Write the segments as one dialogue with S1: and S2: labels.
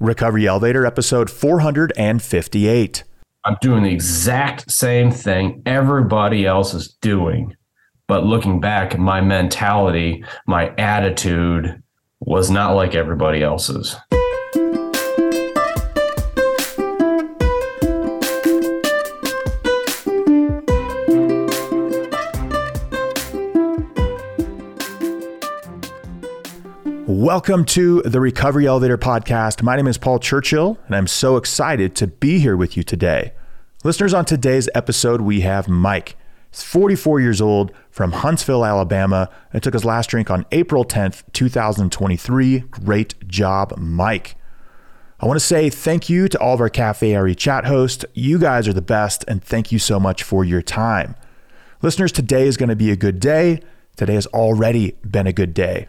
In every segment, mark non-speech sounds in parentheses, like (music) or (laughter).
S1: Recovery Elevator, episode 458.
S2: I'm doing the exact same thing everybody else is doing. But looking back, my mentality, my attitude was not like everybody else's.
S1: Welcome to the Recovery Elevator Podcast. My name is Paul Churchill, and I'm so excited to be here with you today. Listeners, on today's episode, we have Mike. He's 44 years old from Huntsville, Alabama, and took his last drink on April 10th, 2023. Great job, Mike. I want to say thank you to all of our Cafe RE chat hosts. You guys are the best, and thank you so much for your time. Listeners, today is going to be a good day. Today has already been a good day.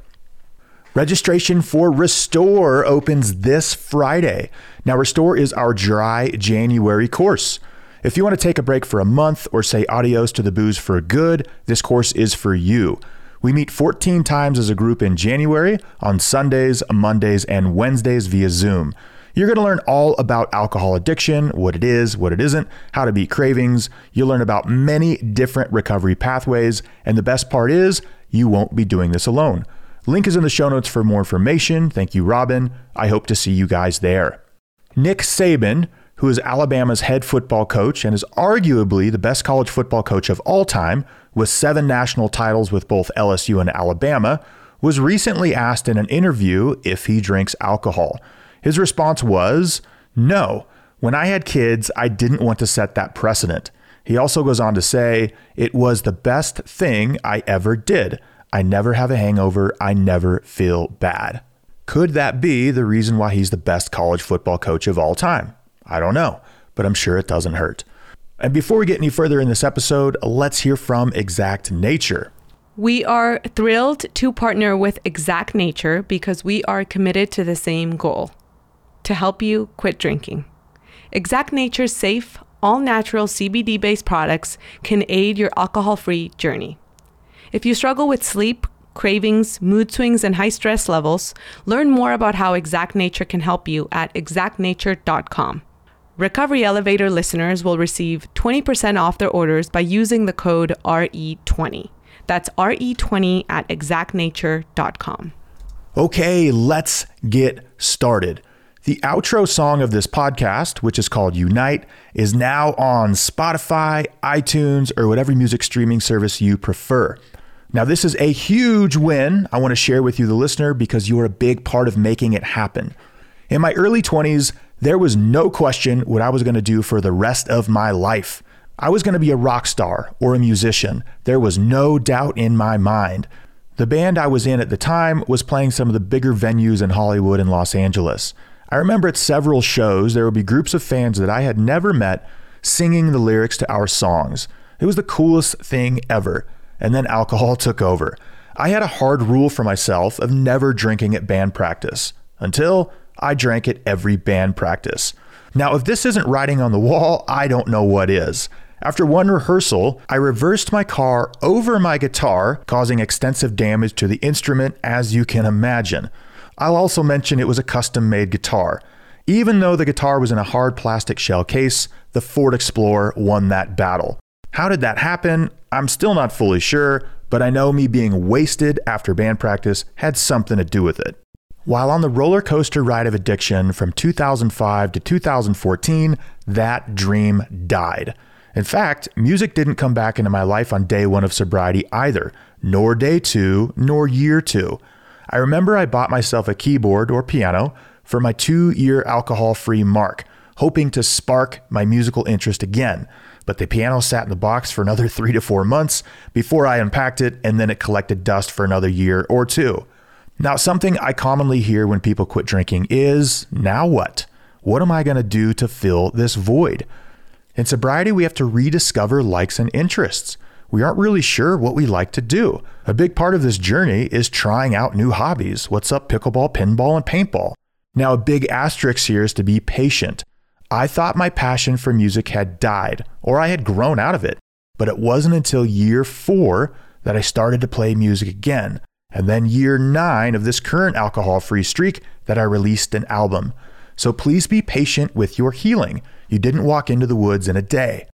S1: Registration for Restore opens this Friday. Now, Restore is our dry January course. If you want to take a break for a month or say adios to the booze for good, this course is for you. We meet 14 times as a group in January on Sundays, Mondays, and Wednesdays via Zoom. You're going to learn all about alcohol addiction, what it is, what it isn't, how to beat cravings. You'll learn about many different recovery pathways. And the best part is, you won't be doing this alone. Link is in the show notes for more information. Thank you, Robin. I hope to see you guys there. Nick Saban, who is Alabama's head football coach and is arguably the best college football coach of all time, with seven national titles with both LSU and Alabama, was recently asked in an interview if he drinks alcohol. His response was, No. When I had kids, I didn't want to set that precedent. He also goes on to say, It was the best thing I ever did. I never have a hangover. I never feel bad. Could that be the reason why he's the best college football coach of all time? I don't know, but I'm sure it doesn't hurt. And before we get any further in this episode, let's hear from Exact Nature.
S3: We are thrilled to partner with Exact Nature because we are committed to the same goal to help you quit drinking. Exact Nature's safe, all natural CBD based products can aid your alcohol free journey. If you struggle with sleep, cravings, mood swings, and high stress levels, learn more about how Exact Nature can help you at exactnature.com. Recovery Elevator listeners will receive 20% off their orders by using the code RE20. That's RE20 at exactnature.com.
S1: Okay, let's get started. The outro song of this podcast, which is called Unite, is now on Spotify, iTunes, or whatever music streaming service you prefer. Now, this is a huge win I want to share with you, the listener, because you are a big part of making it happen. In my early 20s, there was no question what I was going to do for the rest of my life. I was going to be a rock star or a musician. There was no doubt in my mind. The band I was in at the time was playing some of the bigger venues in Hollywood and Los Angeles. I remember at several shows, there would be groups of fans that I had never met singing the lyrics to our songs. It was the coolest thing ever and then alcohol took over. I had a hard rule for myself of never drinking at band practice until I drank at every band practice. Now, if this isn't writing on the wall, I don't know what is. After one rehearsal, I reversed my car over my guitar, causing extensive damage to the instrument, as you can imagine. I'll also mention it was a custom made guitar. Even though the guitar was in a hard plastic shell case, the Ford Explorer won that battle. How did that happen? I'm still not fully sure, but I know me being wasted after band practice had something to do with it. While on the roller coaster ride of addiction from 2005 to 2014, that dream died. In fact, music didn't come back into my life on day one of sobriety either, nor day two, nor year two. I remember I bought myself a keyboard or piano for my two year alcohol free mark, hoping to spark my musical interest again but the piano sat in the box for another (laughs) three to four months before I unpacked it, and then it collected dust for another year or two. Now, something I commonly hear when people quit drinking is now what? What am I going to do to fill this void? In sobriety, we have to rediscover likes and interests. We aren't really sure what we like to do. A big part of this journey is trying out new hobbies. What's up, pickleball, pinball, and paintball? Now, a big asterisk here is to be patient. I thought my passion for music had died or I had grown out of it, but it wasn't until year four that I started to play music again. And then year nine of this current alcohol free streak that I released an album. So please be patient with your healing. You didn't walk into the woods in a day.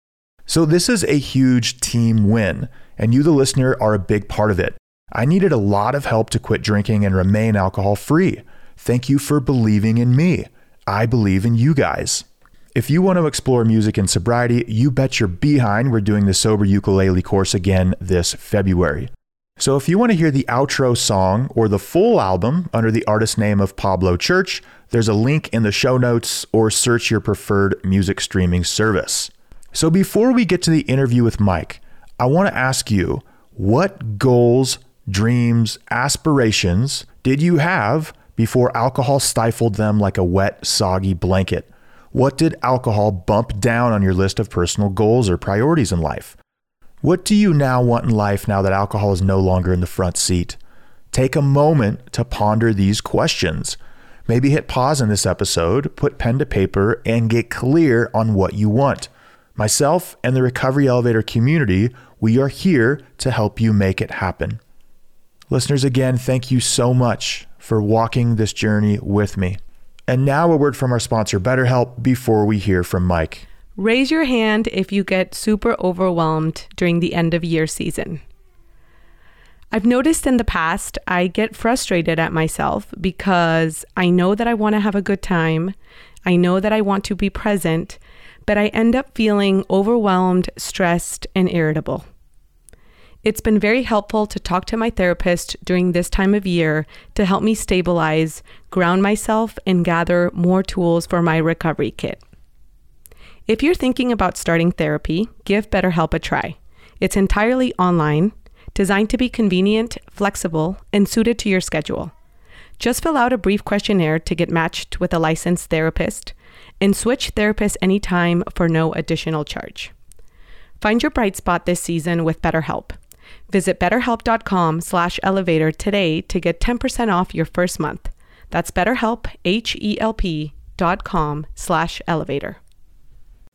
S1: So this is a huge team win, and you, the listener, are a big part of it. I needed a lot of help to quit drinking and remain alcohol free. Thank you for believing in me. I believe in you guys. If you want to explore music and sobriety, you bet your behind we're doing the Sober Ukulele course again this February. So if you want to hear the outro song or the full album under the artist name of Pablo Church, there's a link in the show notes or search your preferred music streaming service. So before we get to the interview with Mike, I want to ask you what goals, dreams, aspirations did you have before alcohol stifled them like a wet, soggy blanket? What did alcohol bump down on your list of personal goals or priorities in life? What do you now want in life now that alcohol is no longer in the front seat? Take a moment to ponder these questions. Maybe hit pause in this episode, put pen to paper, and get clear on what you want. Myself and the Recovery Elevator community, we are here to help you make it happen. Listeners, again, thank you so much for walking this journey with me. And now a word from our sponsor, BetterHelp, before we hear from Mike.
S3: Raise your hand if you get super overwhelmed during the end of year season. I've noticed in the past, I get frustrated at myself because I know that I want to have a good time. I know that I want to be present, but I end up feeling overwhelmed, stressed, and irritable. It's been very helpful to talk to my therapist during this time of year to help me stabilize, ground myself, and gather more tools for my recovery kit. If you're thinking about starting therapy, give BetterHelp a try. It's entirely online, designed to be convenient, flexible, and suited to your schedule. Just fill out a brief questionnaire to get matched with a licensed therapist and switch therapists anytime for no additional charge. Find your bright spot this season with BetterHelp. Visit betterhelp.com slash elevator today to get 10% off your first month. That's betterhelp, H-E-L-P dot com slash elevator.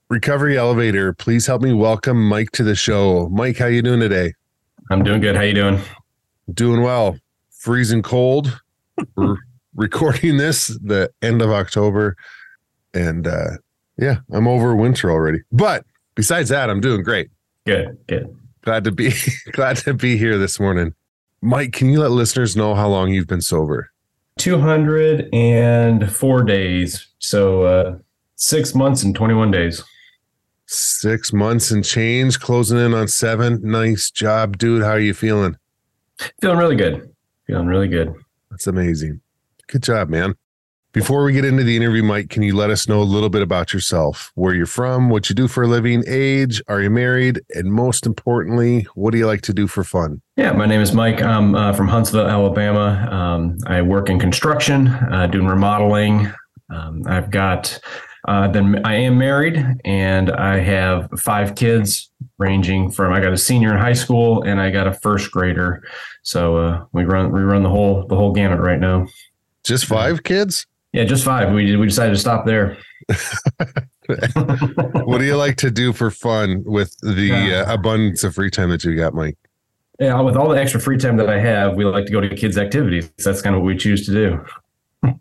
S4: Recovery Elevator, please help me welcome Mike to the show. Mike, how you doing today?
S2: I'm doing good. How you doing?
S4: Doing well. Freezing cold. (laughs) We're recording this the end of October. And uh yeah, I'm over winter already. But besides that, I'm doing great.
S2: Good, good.
S4: Glad to be (laughs) glad to be here this morning. Mike, can you let listeners know how long you've been sober?
S2: 204 days. So uh, six months and 21 days.
S4: Six months and change, closing in on seven. Nice job, dude. How are you feeling?
S2: Feeling really good. Feeling really good.
S4: That's amazing. Good job, man. Before we get into the interview, Mike, can you let us know a little bit about yourself, where you're from, what you do for a living, age, are you married, and most importantly, what do you like to do for fun?
S2: Yeah, my name is Mike. I'm uh, from Huntsville, Alabama. Um, I work in construction, uh, doing remodeling. Um, I've got, uh, then I am married, and I have five kids, ranging from I got a senior in high school, and I got a first grader. So uh, we run we run the whole the whole gamut right now.
S4: Just five kids?
S2: Yeah, just five. We we decided to stop there. (laughs)
S4: what do you like to do for fun with the uh, abundance of free time that you got, Mike?
S2: Yeah, with all the extra free time that I have, we like to go to kids' activities. That's kind of what we choose to do.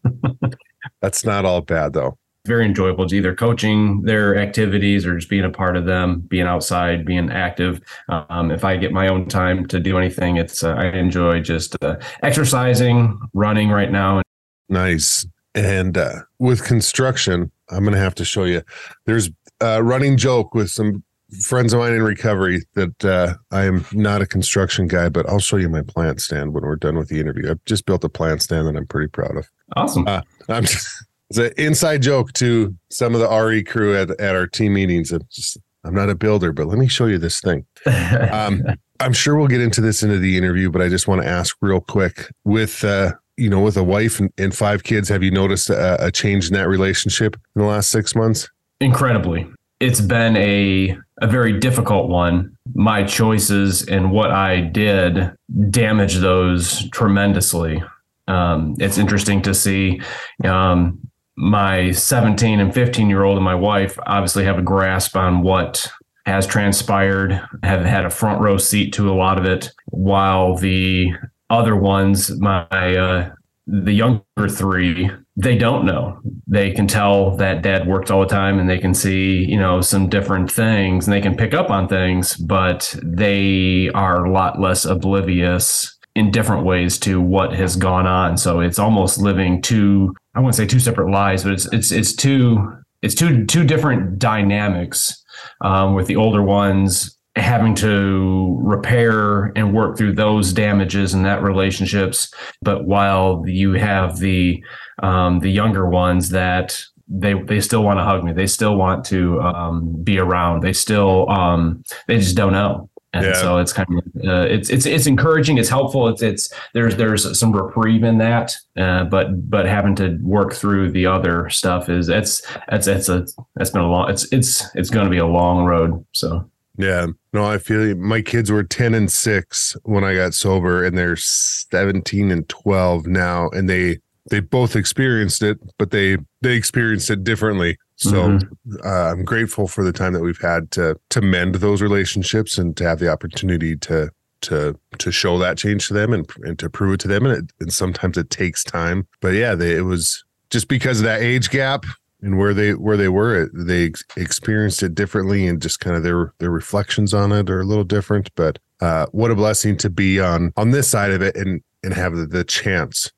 S4: That's not all bad though.
S2: Very enjoyable. It's either coaching their activities or just being a part of them, being outside, being active. Um, if I get my own time to do anything, it's uh, I enjoy just uh, exercising, running right now.
S4: Nice. And uh, with construction, I'm going to have to show you. There's a running joke with some friends of mine in recovery that uh, I am not a construction guy, but I'll show you my plant stand when we're done with the interview. I've just built a plant stand that I'm pretty proud of.
S2: Awesome.
S4: Uh, I'm just, (laughs) it's an inside joke to some of the RE crew at, at our team meetings. I'm just, I'm not a builder, but let me show you this thing. (laughs) Um, I'm sure we'll get into this into the interview, but I just want to ask real quick with, uh, you know, with a wife and, and five kids, have you noticed a, a change in that relationship in the last six months?
S2: Incredibly. It's been a a very difficult one. My choices and what I did damaged those tremendously. Um, it's interesting to see um, my 17 and 15 year old and my wife obviously have a grasp on what has transpired, have had a front row seat to a lot of it, while the other ones, my uh, the younger three, they don't know. They can tell that dad worked all the time and they can see, you know, some different things and they can pick up on things, but they are a lot less oblivious in different ways to what has gone on. So it's almost living two, I wouldn't say two separate lives, but it's it's it's two it's two two different dynamics um, with the older ones having to repair and work through those damages and that relationships. But while you have the um, the younger ones that they they still want to hug me. They still want to um, be around. They still um, they just don't know. And yeah. so it's kind of uh, it's it's it's encouraging. It's helpful. It's it's there's there's some reprieve in that. Uh, but but having to work through the other stuff is it's it's it's a it's been a long it's it's it's going to be a long road. So
S4: yeah. No, I feel my kids were 10 and 6 when I got sober and they're 17 and 12 now and they they both experienced it, but they they experienced it differently. So mm-hmm. uh, I'm grateful for the time that we've had to to mend those relationships and to have the opportunity to to to show that change to them and and to prove it to them and, it, and sometimes it takes time. But yeah, they, it was just because of that age gap and where they where they were they experienced it differently and just kind of their their reflections on it are a little different but uh, what a blessing to be on on this side of it and and have the, the chance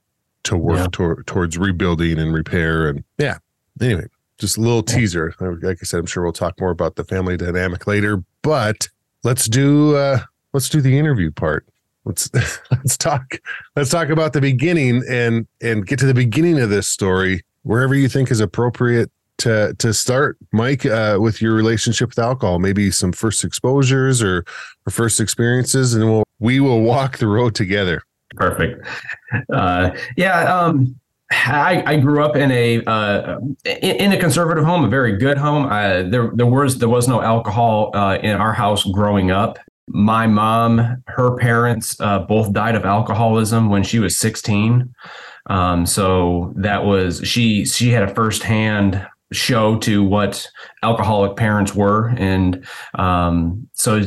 S4: to work yeah. tor- towards rebuilding and repair and yeah anyway just a little teaser. Like i said i'm sure we'll talk more about the family dynamic later but let's do uh let's do the interview part. Let's (laughs) let's talk let's talk about the beginning and and get to the beginning of this story wherever you think is appropriate to to start, Mike, uh, with your relationship with alcohol. Maybe some first exposures or, or first experiences, and we'll we will walk the road together.
S2: Perfect. Uh, yeah. Um, I, I, grew up in a uh, in, a conservative home, a very good home. Uh, there there was there was no alcohol uh, in our house growing up. My mom, her parents, uh, both died of alcoholism when she was 16. Um, so that was she she had a firsthand show to what alcoholic parents were, and um, so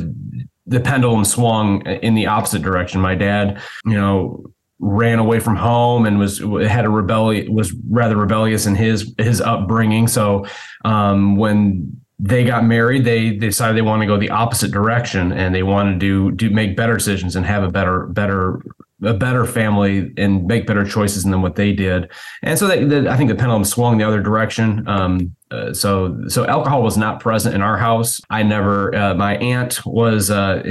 S2: the pendulum swung in the opposite direction. My dad, you know, ran away from home and was had a rebellion was rather rebellious in his his upbringing. So um, when they got married, they, they decided they want to go the opposite direction and they want to do make better decisions and have a better better a better family and make better choices than what they did. And so I think the pendulum swung the other direction. Um, uh, so so alcohol was not present in our house. I never. Uh, my aunt was. Uh,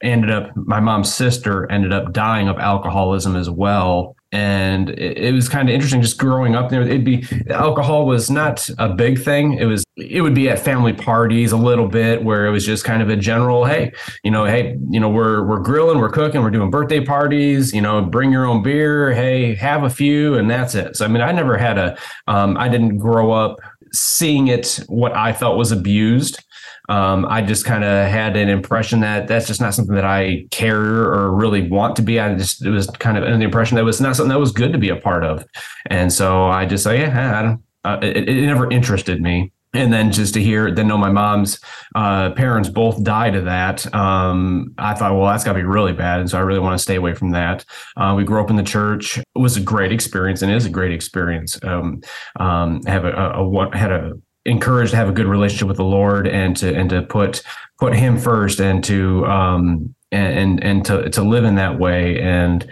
S2: ended up my mom's sister ended up dying of alcoholism as well and it, it was kind of interesting just growing up there. It'd be alcohol was not a big thing. It was it would be at family parties a little bit where it was just kind of a general hey you know hey you know we're we're grilling we're cooking we're doing birthday parties you know bring your own beer hey have a few and that's it. So i mean i never had a um, I didn't grow up seeing it what i felt was abused um, I just kind of had an impression that that's just not something that I care or really want to be. I just it was kind of the impression that was not something that was good to be a part of, and so I just say, yeah, I don't. Uh, it, it never interested me. And then just to hear then know my mom's uh, parents both died of that um, i thought well that's got to be really bad. And so i really want to stay away from that. Uh, we grew up in the church. It was a great experience and is a great experience. Um, um, have a, a, a, had a encouraged to have a good relationship with the Lord and to and to put put Him first and to um and and to to live in that way. And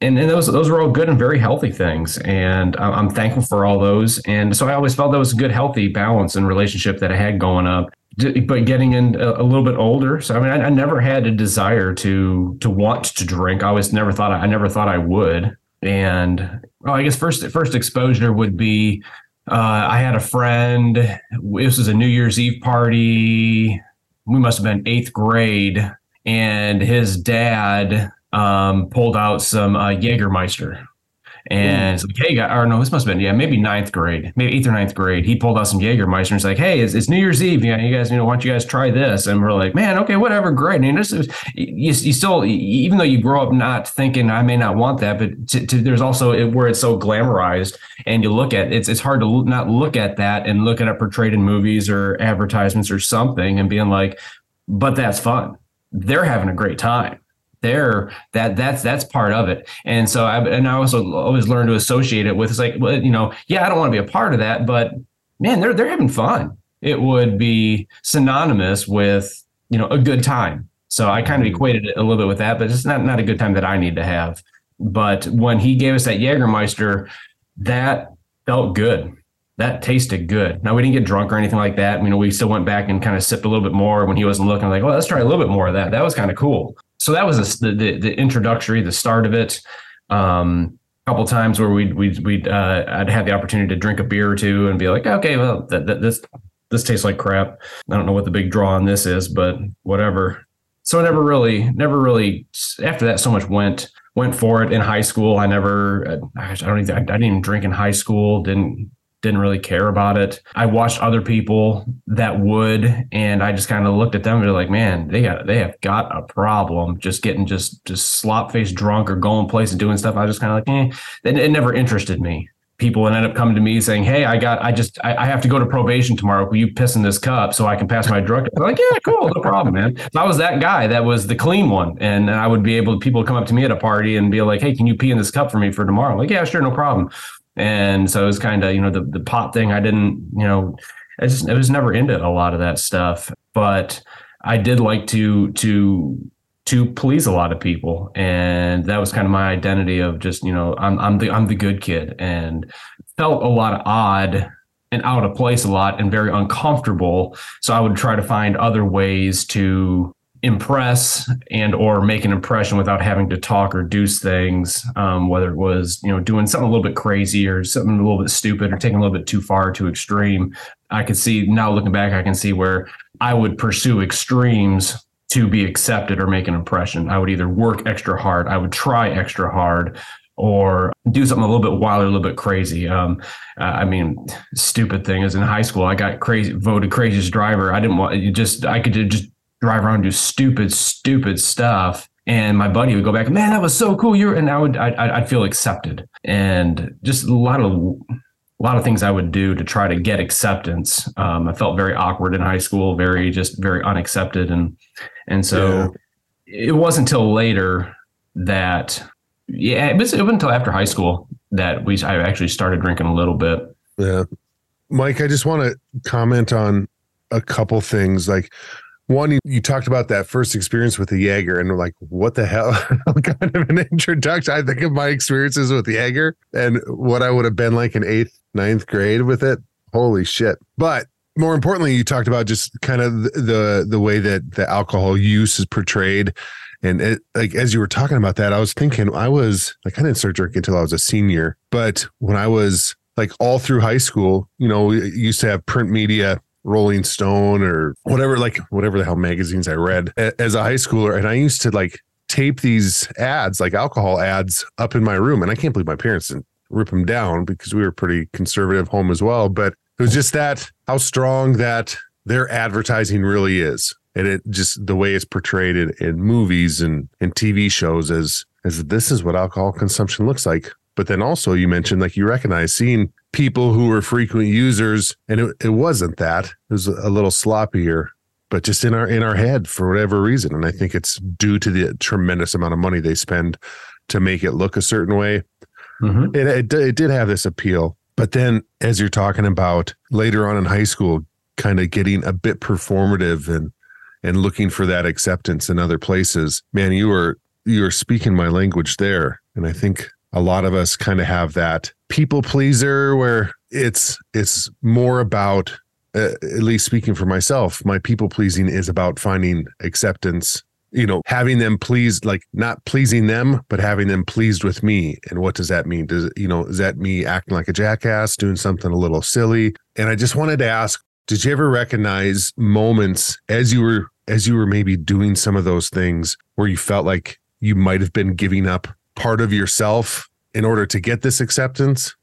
S2: and, and those those were all good and very healthy things. And I'm thankful for all those. And so I always felt that was a good healthy balance and relationship that I had going up. But getting in a, a little bit older. So I mean I, I, never had a desire to to want to drink. I always never thought I, I never thought I would. And well, I guess first first exposure would be uh, I had a friend. This was a New Year's Eve party. We must have been eighth grade, and his dad um, pulled out some uh, Jägermeister and hmm. it's like, hey, or no, this must have been, yeah, maybe ninth grade, maybe eighth or ninth grade. He pulled out some Jägermeister and it's like, hey, it's, it's New Year's Eve. Yeah, you guys, you know, why don't you guys try this? And we're like, man, okay, whatever, great. And this is, you, you still, even though you grow up not thinking I may not want that, but to, to, there's also where it's so glamorized and you look at it's, it's hard to not look at that and look at it portrayed in movies or advertisements or something and being like, but that's fun. They're having a great time there that that's that's part of it and so i and i also always learned to associate it with it's like well you know yeah i don't want to be a part of that but man they're they're having fun it would be synonymous with you know a good time so i kind of mm-hmm. equated it a little bit with that but it's not not a good time that i need to have but when he gave us that jägermeister that felt good that tasted good. Now we didn't get drunk or anything like that. You know, we still went back and kind of sipped a little bit more when he wasn't looking. Like, well, let's try a little bit more of that. That was kind of cool. So that was the, the, the introductory, the start of it. Um, a couple times where we'd we'd we'd uh, I'd have the opportunity to drink a beer or two and be like, okay, well, th- th- this this tastes like crap. I don't know what the big draw on this is, but whatever. So I never really, never really. After that, so much went went for it in high school. I never, I don't even, I didn't even drink in high school. Didn't didn't really care about it. I watched other people that would, and I just kind of looked at them and like, man, they got they have got a problem just getting just just slop faced drunk or going place and doing stuff. I was just kind of like, eh. It, it, never interested me. People would end up coming to me saying, Hey, I got I just I, I, have to go to probation tomorrow. Will you piss in this cup so I can pass my drug? I'm like, yeah, cool, no problem, man. So I was that guy that was the clean one. And I would be able people would come up to me at a party and be like, Hey, can you pee in this cup for me for tomorrow? I'm like, yeah, sure, no problem. And so it was kind of, you know, the, the pot thing, I didn't, you know, I just, I was never into a lot of that stuff, but I did like to, to, to please a lot of people. And that was kind of my identity of just, you know, I'm, I'm the, I'm the good kid and felt a lot of odd and out of place a lot and very uncomfortable. So I would try to find other ways to impress and or make an impression without having to talk or do things um, whether it was you know doing something a little bit crazy or something a little bit stupid or taking a little bit too far too extreme i could see now looking back i can see where i would pursue extremes to be accepted or make an impression i would either work extra hard i would try extra hard or do something a little bit wild or a little bit crazy. Um, I mean, stupid thing is in high school, I got crazy voted craziest driver. I didn't want you just I could just drive around and do stupid, stupid stuff. And my buddy would go back, man, that was so cool. You're, and I would, I'd, I'd feel accepted and just a lot of, a lot of things I would do to try to get acceptance. Um, I felt very awkward in high school, very, just very unaccepted. And, and so yeah. it wasn't until later that, yeah, it was, it wasn't until after high school that we, I actually started drinking a little bit.
S4: Yeah. Mike, I just want to comment on a couple things. Like one, you, you, talked about that first experience with the Jaeger, and like, what the hell? (laughs) kind of an introduction. I think of my experiences with Jaeger and what I would have been like in eighth, ninth grade with it. Holy shit! But more importantly, you talked about just kind of the the, the way that the alcohol use is portrayed. And it, like as you were talking about that, I was thinking I was like I didn't start drinking until I was a senior, but when I was like all through high school, you know, we used to have print media Rolling Stone or whatever, like whatever the hell magazines I read as a high schooler. And I used to like tape these ads, like alcohol ads, up in my room. And I can't believe my parents didn't rip them down because we were pretty conservative home as well. But it was just that how strong that their advertising really is. And it just the way it's portrayed in, in movies and, and TV shows as as this is what alcohol consumption looks like. But then also you mentioned like you recognize seeing people who were frequent users and it, it wasn't that. It was a little sloppier, but just in our in our head for whatever reason. And I think it's due to the tremendous amount of money they spend to make it look a certain way. Mm-hmm. It, it, it did have this appeal. But then as you're talking about later on in high school, kind of getting a bit performative and and looking for that acceptance in other places, man, you were you were speaking my language there. And I think a lot of us kind of have that people pleaser where it's it's more about uh, at least speaking for myself my people pleasing is about finding acceptance you know having them pleased like not pleasing them but having them pleased with me. And what does that mean? Does you know is that me acting like a jackass doing something a little silly? And i just wanted to ask did you ever recognize moments as you were as you were maybe doing some of those things where you felt like you might have been giving up part of yourself in order to get this acceptance?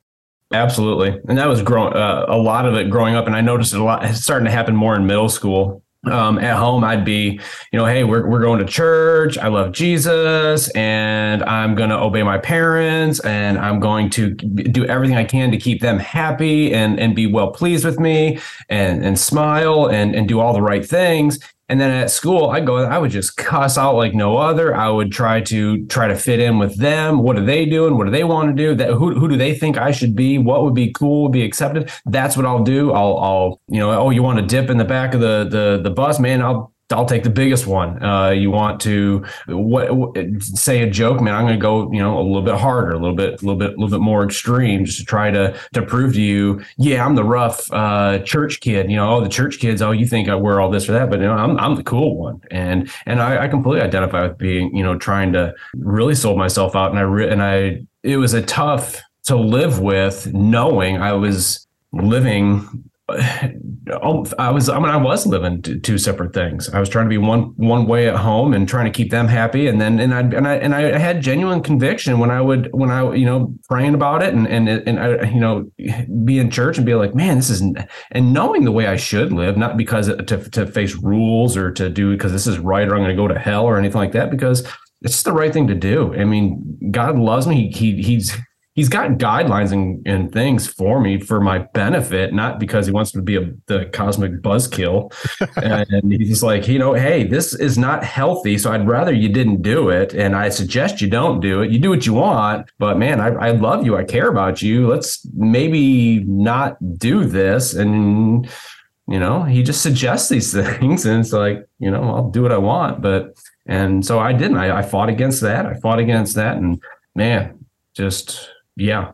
S2: Absolutely. And that was growing uh, a lot of it growing up. And I noticed it a lot. It's starting to happen more in middle school. Um, at home, I'd be, you know, hey, we're, we're going to church. I love Jesus and I'm going to obey my parents and I'm going to do everything I can to keep them happy and, and be well pleased with me and, and smile and, and do all the right things. And then at school, I go, I would just cuss out like no other. I would try to try to fit in with them. What are they doing? What do they want to do? That who who do they think I should be? What would be cool? Would be accepted? That's what I'll do. I'll I'll you know, oh, you want to dip in the back of the the the bus, man? I'll I'll take the biggest one. Uh, you want to what, what, say a joke, man? I'm going to go, you know, a little bit harder, a little bit, a little bit, a little bit more extreme, just to try to to prove to you, yeah, I'm the rough uh, church kid. You know, oh, the church kids, oh, you think I wear all this or that, but you know, I'm I'm the cool one, and and I, I completely identify with being, you know, trying to really sold myself out, and I re- and I it was a tough to live with, knowing I was living Oh, I was, I mean, I was living two separate things. I was trying to be one, one way at home and trying to keep them happy. And then, and I, and I, and I had genuine conviction when I would, when I, you know, praying about it and, and, and I, you know, be in church and be like, man, this is, and knowing the way I should live, not because to, to face rules or to do, because this is right or I'm going to go to hell or anything like that, because it's the right thing to do. I mean, God loves me. He, he he's he's got guidelines and, and things for me for my benefit, not because he wants to be a, the cosmic buzzkill. (laughs) and he's like, you know, hey, this is not healthy. So I'd rather you didn't do it. And I suggest you don't do it. You do what you want, but man, I, I love you. I care about you. Let's maybe not do this. And, you know, he just suggests these (laughs) things. And it's like, you know, I'll do what I want. But, and so I didn't. I, I fought against that. I fought against that. And man, just yeah,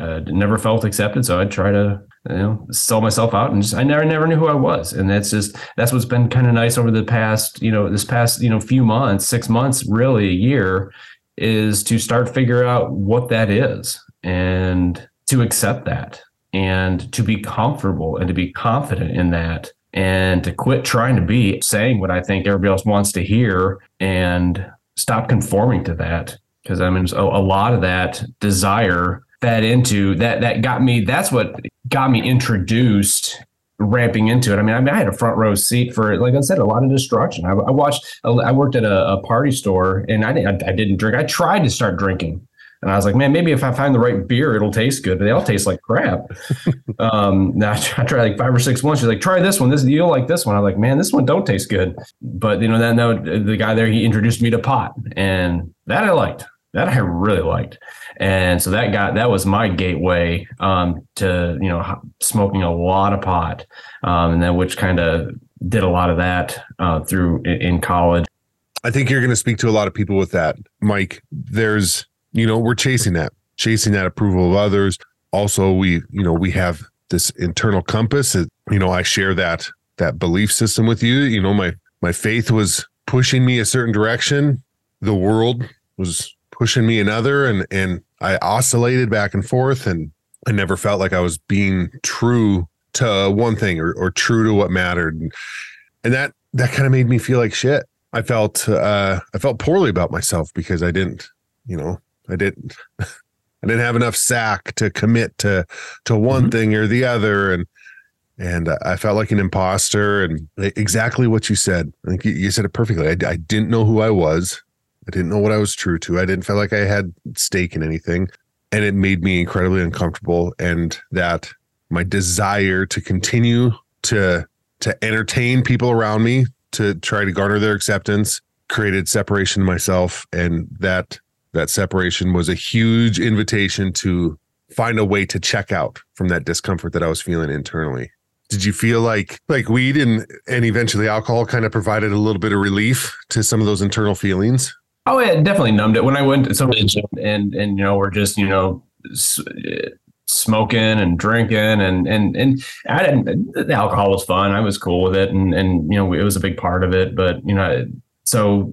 S2: uh, never felt accepted. So I'd try to you know sell myself out and just, I never never knew who I was. And that's just that's what's been kind of nice over the past you know this past you know few months, six months, really a year, is to start figure out what that is and to accept that and to be comfortable and to be confident in that and to quit trying to be saying what I think everybody else wants to hear and stop conforming to that because I mean, a, a lot of that desire fed into that. That got me. That's what got me introduced ramping into it. I mean, I, mean, I had a front row seat for, like I said, a lot of destruction. I, I watched. I worked at a, a, party store, and I didn't. I didn't drink. I tried to start drinking, and I was like, man, maybe if I find the right beer, it'll taste good. But they all taste like crap. (laughs) um, I, I tried like five or six ones. She's like, try this one. This you'll like this one. I'm like, man, this one don't taste good. But you know, then the guy there, he introduced me to pot, and that I liked that I really liked. And so that got that was my gateway um, to you know smoking a lot of pot, um, and then which kind of did a lot of that uh, through in college.
S4: I think you're going to speak to a lot of people with that, Mike. There's you know we're chasing that, chasing that approval of others. Also, we you know we have this internal compass. That, you know, I share that that belief system with you. You know, my my faith was pushing me a certain direction. The world was pushing me another and and I oscillated back and forth and I never felt like I was being true to one thing or, or true to what mattered. And, and that that kind of made me feel like shit. I felt uh I felt poorly about myself because I didn't, you know, I didn't (laughs) I didn't have enough sack to commit to to one mm-hmm. thing or the other and and I felt like an imposter and exactly what you said. I think you said it perfectly. I, I didn't know who I was. I didn't know what I was true to. I didn't feel like I had stake in anything. And it made me incredibly uncomfortable. And that my desire to continue to to entertain people around me, to try to garner their acceptance, created separation in myself. And that that separation was a huge invitation to find a way to check out from that discomfort that I was feeling internally. Did you feel like like weed and and eventually alcohol kind of provided a little bit of relief to some of those internal feelings?
S2: Oh, it definitely numbed it when I went to some and and you know we're just you know uh, smoking and drinking and and and I didn't the alcohol was fun. I was cool with it and and you know it was a big part of it. But you know so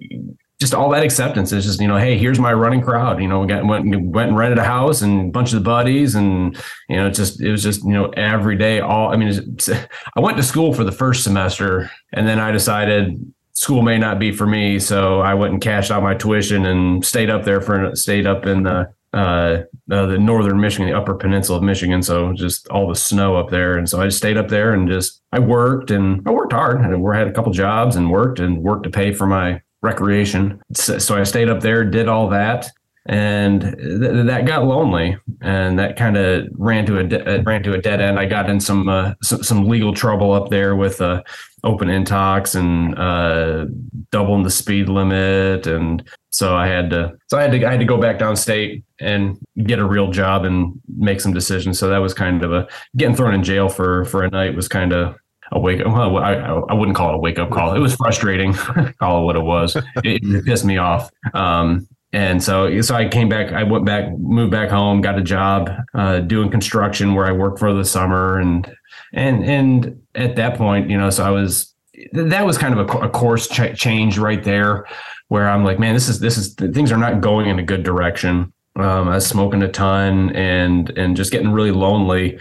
S2: just all that acceptance is just you know hey here's my running crowd you know we got went went and rented a house and a bunch of the buddies and you know it's just it was just you know every day all I mean (laughs) I went to school for the first semester and then I decided school may not be for me. So I went and cashed out my tuition and stayed up there for stayed up in the uh, uh, the northern Michigan, the upper peninsula of Michigan. So just all the snow up there. And so I just stayed up there and just I worked and I worked hard. I had a couple jobs and worked and worked to pay for my recreation. So, so I stayed up there, did all that. And th- that got lonely, and that kind of ran to a de- uh, ran to a dead end. I got in some uh, some, some legal trouble up there with uh, open intox and uh, doubling the speed limit, and so I had to so I had to I had to go back downstate and get a real job and make some decisions. So that was kind of a getting thrown in jail for for a night was kind of a wake up. Well, I, I wouldn't call it a wake up call. It was frustrating. (laughs) call it what it was. It, it pissed me off. Um, and so, so I came back. I went back, moved back home, got a job uh, doing construction where I worked for the summer, and and and at that point, you know, so I was that was kind of a, a course ch- change right there, where I'm like, man, this is this is things are not going in a good direction. Um, I was smoking a ton and and just getting really lonely,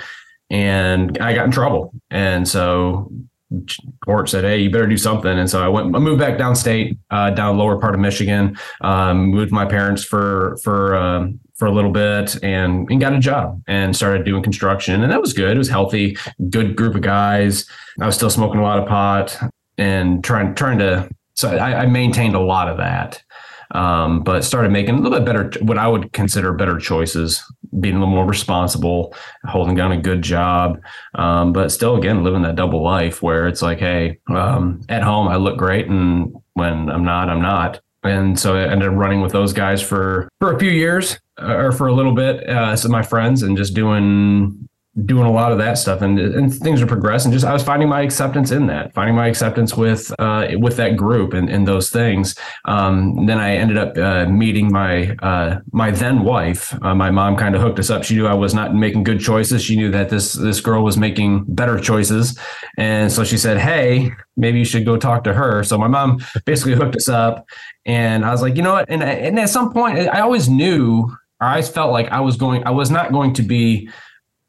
S2: and I got in trouble. And so court said, "Hey, you better do something." And so I went. I moved back downstate, uh, down lower part of Michigan. Um, moved my parents for for um, for a little bit, and, and got a job and started doing construction, and that was good. It was healthy, good group of guys. I was still smoking a lot of pot and trying trying to. So I, I maintained a lot of that um, but started making a little bit better, what I would consider better choices, being a little more responsible, holding down a good job, um, but still, again, living that double life where it's like, hey, um, at home I look great, and when I'm not, I'm not. And so I ended up running with those guys for for a few years, uh, or for a little bit, uh, some of my friends, and just doing doing a lot of that stuff and, and things are progressing. Just i was finding my acceptance in that finding my acceptance with uh, with that group and, and those things. Um, then i ended up uh, meeting my uh, my then wife. Uh, my mom kind of hooked us up. She knew i was not making good choices. She knew that this this girl was making better choices. And so she said hey maybe you should go talk to her. So my mom basically hooked us up and i was like you know what? And, and at some point i always knew or i felt like i was going i was not going to be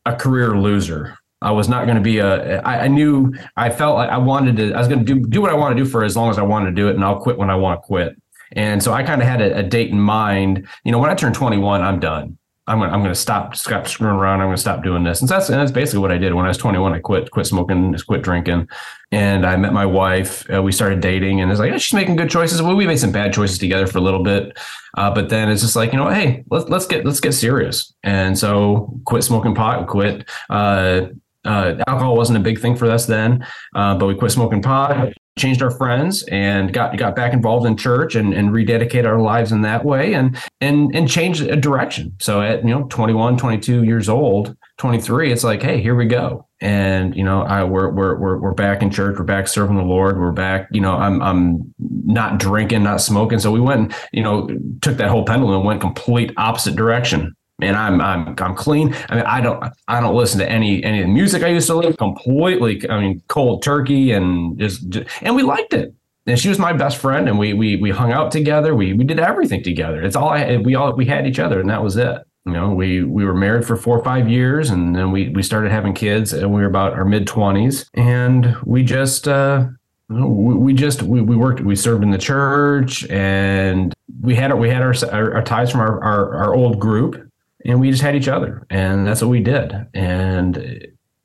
S2: a career loser. I was not going to be a. I, I knew I felt like I wanted to. I was going to do do what I want to do for as long as I wanted to do it, and I'll quit when I want to quit. And so I kind of had a, a, date in mind. You know, when I turn 21, I'm done. I'm gonna I'm gonna stop stop screwing around. I'm gonna stop doing this. And that's and that's basically what I did when I was 21. I quit quit smoking, just quit drinking, and I met my wife. Uh, we started dating, and it's like yeah, she's making good choices. Well, we made some bad choices together for a little bit, uh, but then it's just like you know, hey, let's let's get let's get serious. And so quit smoking pot, quit. Uh, uh, alcohol wasn't a big thing for us then, uh, but we quit smoking pot, changed our friends, and got got back involved in church and, and rededicated our lives in that way, and and and changed a direction. So at you know 21, 22 years old, 23, it's like, hey, here we go. And you know, I we're we're we're we're back in church. We're back serving the Lord. We're back. You know, I'm I'm not drinking, not smoking. So we went, you know, took that whole pendulum and went complete opposite direction man, I'm I'm I'm clean. I mean, I don't I don't listen to any any of the music I used to listen. Completely, I mean, cold turkey, and just, just and we liked it. And she was my best friend, and we we we hung out together. We we did everything together. It's all I we all we had each other, and that was it. You know, we we were married for four or five years, and then we we started having kids, and we were about our mid twenties, and we just. uh we just we, worked we served in the church and we had our we had our our, our ties from our, our, our old group and we just had each other and that's what we did. And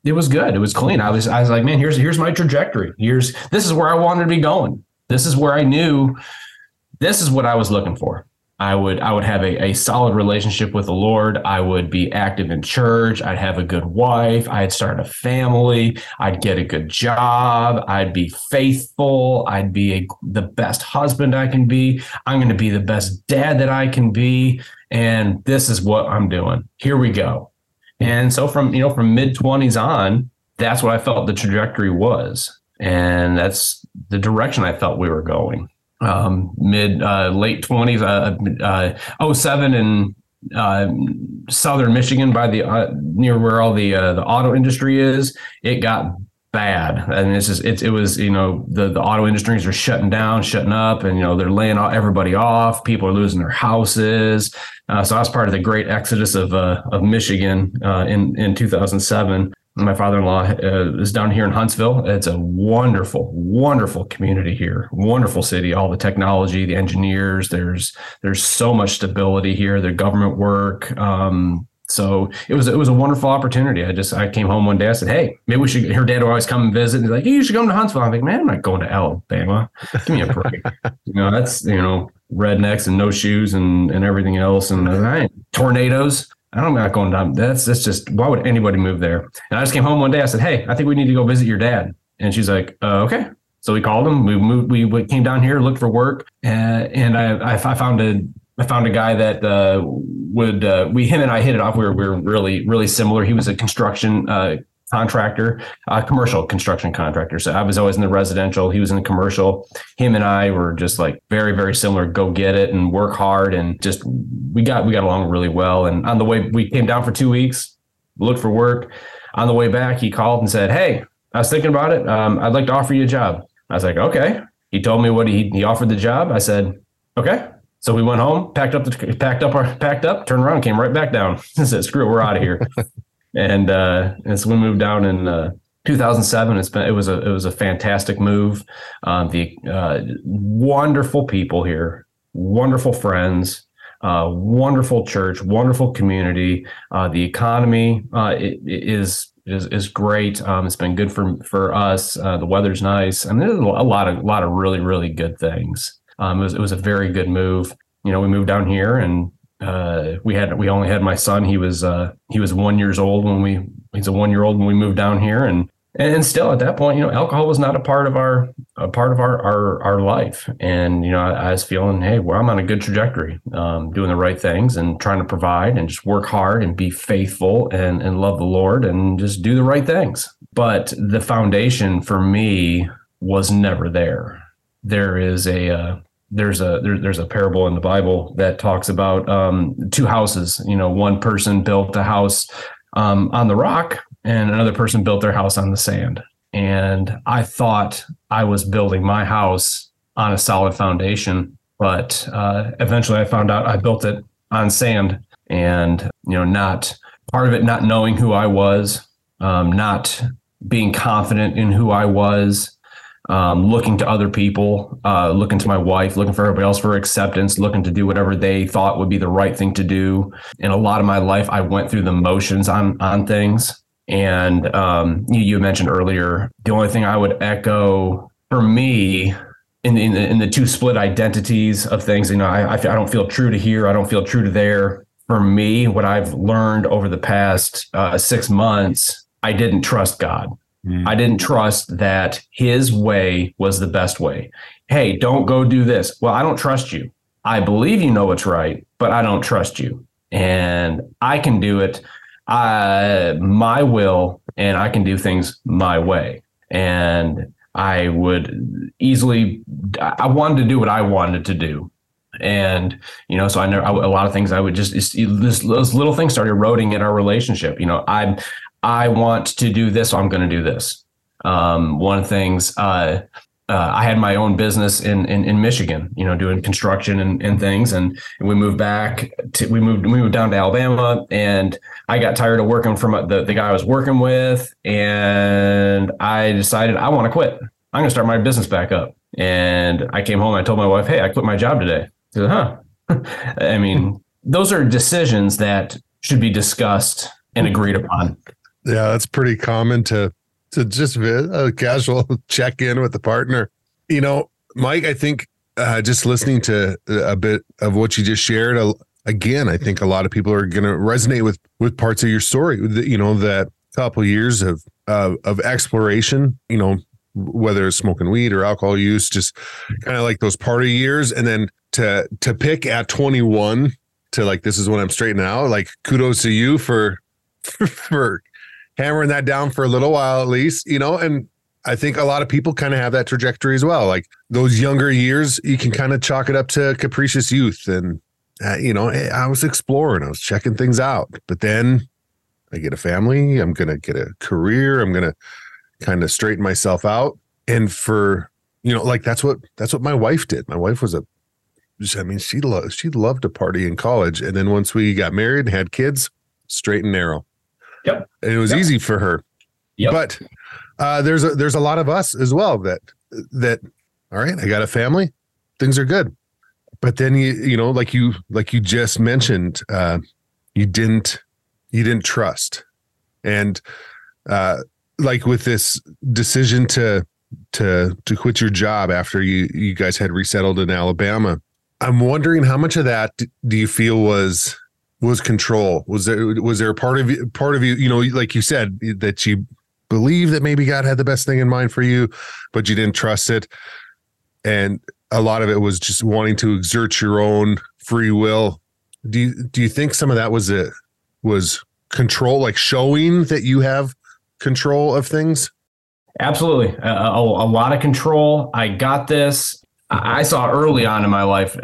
S2: it was good. It was clean. I was i was like man here's here's my trajectory. Here's this is where i wanted to be going. This is where i knew this is what i was looking for i would i would have a, a solid relationship with the lord. I would be active in church. I'd have a good wife. I'd start a family. I'd get a good job. I'd be faithful. I'd be a, the best husband i can be. I'm going to be the best dad that i can be. And this is what I'm doing. Here we go. And so from you know from mid 20s on, that's what I felt the trajectory was, and that's the direction I felt we were going. Um, mid uh, late 20s, uh, uh, 07 and uh, southern Michigan by the uh, near where all the uh, the auto industry is, it got bad. And it's just it's it was you know the the auto industries are shutting down, shutting up, and you know they're laying everybody off. People are losing their houses. Uh, so I was part of the great exodus of uh, of Michigan uh, in in 2007. My father-in-law uh, is down here in Huntsville. It's a wonderful, wonderful community here. Wonderful city. All the technology, the engineers. There's there's so much stability here. The government work. Um, so it was it was a wonderful opportunity. I just I came home one day. I said, "Hey, maybe we should." Her dad would always come and visit. And he's like, hey, "You should come to Huntsville." I'm like, "Man, I'm not going to Alabama. Give me a break." (laughs) you know, that's you know rednecks and no shoes and, and everything else. And I ain't, I'm not going down. That's that's just why would anybody move there? And I just came home one day. I said, "Hey, I think we need to go visit your dad." And she's like, uh, "Okay." So we called him. We moved. We came down here, looked for work, and, and I, I found a I found a guy that uh, would uh, we him and I hit it off. We were we were really really similar. He was a construction uh, contractor, uh, commercial construction contractor. So I was always in the residential. He was in the commercial. Him and I were just like very, very similar. Go get it and work hard, and just we got we got along really well. And on the way, we came down for two weeks, looked for work. On the way back, he called and said, "Hey, I was thinking about it. Um, I'd like to offer you a job." I was like, "Okay." He told me what he he offered the job. I said, "Okay." So we went home, packed up the packed up our packed up, turned around, came right back down. (laughs) And said, "Screw it, we're out of here." (laughs) and uh, and so we moved down in uh, 2007. It's been it was a it was a fantastic move. Um, the uh, wonderful people here, wonderful friends. Uh, wonderful church, wonderful community. Uh, the economy uh, it, it is is is great. Um, it's been good for for us. Uh, the weather's nice, I mean, there's a lot of a lot of really really good things. Um, it was it was a very good move. You know, we moved down here and uh, we had we only had my son. He was uh, he was one years old when we he's a one year old when we moved down here, and and still at that point, you know, alcohol was not a part of our a part of our our, our life. And you know, I, I was feeling, hey, well, I'm on a good trajectory, um, doing the right things and trying to provide and just work hard and be faithful and and love the Lord and just do the right things. But the foundation for me was never there. There is a uh, there's a there, there's a parable in the Bible that talks about um, two houses. You know, one person built a house um, on the rock, and another person built their house on the sand. And I thought I was building my house on a solid foundation, but uh, eventually I found out I built it on sand, and you know, not part of it not knowing who I was, um, not being confident in who I was um, looking to other people, uh, looking to my wife, looking for everybody else for acceptance, looking to do whatever they thought would be the right thing to do. In a lot of my life, I went through the motions on on things. And um, you, you mentioned earlier, the only thing I would echo for me in, in, in the two split identities of things, you know, I, I don't feel true to here, I don't feel true to there. For me, what I've learned over the past uh, six months, I didn't trust God. I didn't trust that his way was the best way. Hey, don't go do this. Well, I don't trust you. I believe you know what's right, but I don't trust you. And I can do it uh, my will, and I can do things my way. And I would easily, I wanted to do what I wanted to do. And, you know, so I know a lot of things I would just, those little things started eroding in our relationship. You know, I'm, I want to do this, so I'm going to do this. Um, one of the things uh, uh, I had my own business in, in, in Michigan, you know, doing construction and, and things, and, we moved back to we moved we moved down to Alabama, and I got tired of working from the the guy I was working with, and I decided I want to quit. I'm going to start my business back up. And I came home. I told my wife, "Hey, I quit my job today." She said, "Huh." (laughs) I mean, those are decisions that should be discussed and agreed upon.
S4: Yeah, that's pretty common to to just a casual (laughs) check in with the partner. You know, Mike, I think uh, just listening to a bit of what you just shared, uh, again, I think a lot of people are going to resonate with with parts of your story. You know, that couple years of uh, of exploration. You know, whether it's smoking weed or alcohol use, just kind of like those party years, and then to to pick at 21 to like this is when I'm straightening out. Like kudos to you for (laughs) for hammering that down for a little while at least, you know, and I think a lot of people kind of have that trajectory as well. Like those younger years, you can kind of chalk it up to capricious youth. And, uh, you know, eh, I was exploring, I was checking things out. But then I get a family, I'm going to get a career, I'm going to kind of straighten myself out. And for, you know, like that's what, that's what my wife did. My wife was a, I mean, she loved, she loved to party in college. And then once we got married and had kids, straight and narrow.
S2: Yep.
S4: And it was
S2: yep.
S4: easy for her.
S2: Yep.
S4: But uh, there's a there's a lot of us as well that that all right, I got a family, things are good. But then you you know like you like you just mentioned, uh, you didn't you didn't trust, and uh, like with this decision to to to quit your job after you you guys had resettled in Alabama, I'm wondering how much of that do you feel was was control? Was there was there a part of you part of you, you know, like you said that you believe that maybe God had the best thing in mind for you, but you didn't trust it. And a lot of it was just wanting to exert your own free will. Do you do you think some of that was it was control, like showing that you have control of things?
S2: Absolutely. A, a, a lot of control. I got this. I saw early on in my life,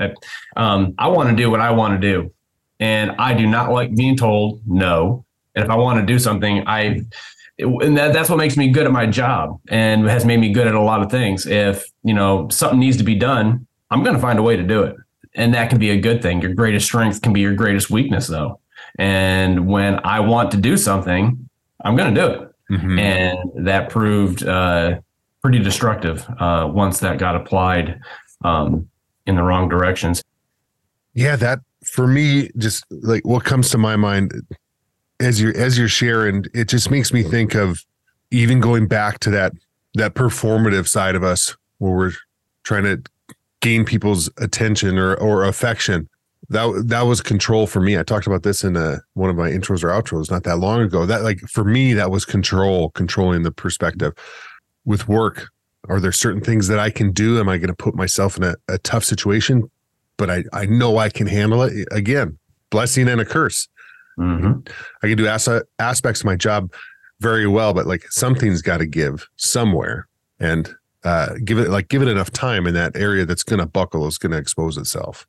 S2: um, I want to do what I want to do. And I do not like being told no. And if I want to do something, I, and that, that's what makes me good at my job and has made me good at a lot of things. If, you know, something needs to be done, I'm going to find a way to do it. And that can be a good thing. Your greatest strength can be your greatest weakness, though. And when I want to do something, I'm going to do it. Mm-hmm. And that proved uh, pretty destructive uh, once that got applied um, in the wrong directions.
S4: Yeah, that for me, just like what comes to my mind as you're as you're sharing, it just makes me think of even going back to that that performative side of us where we're trying to gain people's attention or or affection that that was control for me. I talked about this in a, one of my intros or outros not that long ago. That like for me, that was control, controlling the perspective. With work, are there certain things that I can do? Am I going to put myself in a, a tough situation? But I I know I can handle it. Again, blessing and a curse. Mm-hmm. I can do as- aspects of my job very well, but like something's got to give somewhere, and uh, give it like give it enough time in that area that's going to buckle is going to expose itself.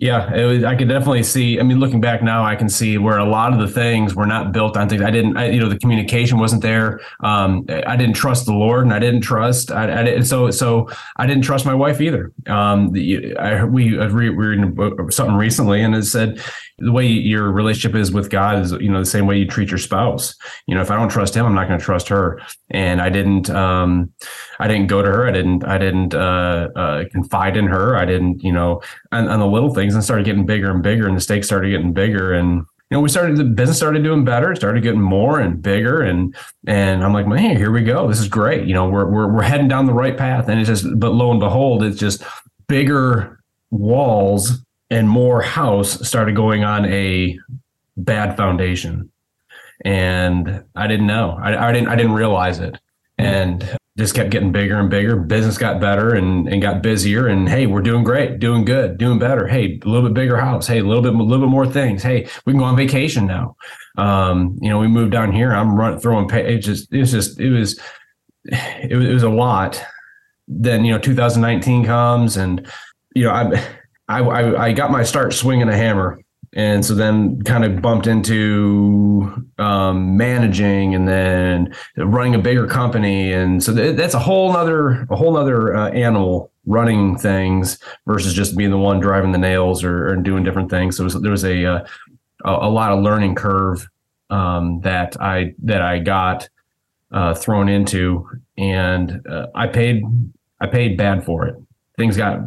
S2: Yeah, was, I could definitely see. I mean, looking back now, I can see where a lot of the things were not built on things. I didn't, I, you know, the communication wasn't there. Um, I didn't trust the Lord, and I didn't trust. I, I didn't, so, so I didn't trust my wife either. Um, the, I, we, we were in something recently, and it said the way your relationship is with God is, you know, the same way you treat your spouse. You know, if I don't trust him, I'm not going to trust her. And I didn't, um, I didn't go to her. I didn't, I didn't uh, uh, confide in her. I didn't, you know, on, the little things, and started getting bigger and bigger, and the stakes started getting bigger, and you know, we started the business started doing better, started getting more and bigger, and and I'm like, man, here we go. This is great. You know, we're we're we're heading down the right path, and it's just, but lo and behold, it's just bigger walls and more house started going on a bad foundation. And i didn't know. I, I, didn't i didn't realize it. And just kept getting bigger and bigger. Business got better and, and got busier. And hey we're doing great doing good doing better. Hey a little bit bigger house. Hey a little bit a little bit more things. Hey we can go on vacation now. Um, you know we moved down here. I'm running throwing pay it just it was just it was (sighs) it was, it was a lot. Then you know 2019 comes and you know i I, I, I got my start swinging a hammer. And so then kind of bumped into um, managing and then running a bigger company. And so th- that's a whole nother a whole nother uh, animal running things versus just being the one driving the nails or, or doing different things. So was, there was a, uh, a, a lot of learning curve um, that i that i got uh, thrown into. And uh, i paid i paid bad for it. Things got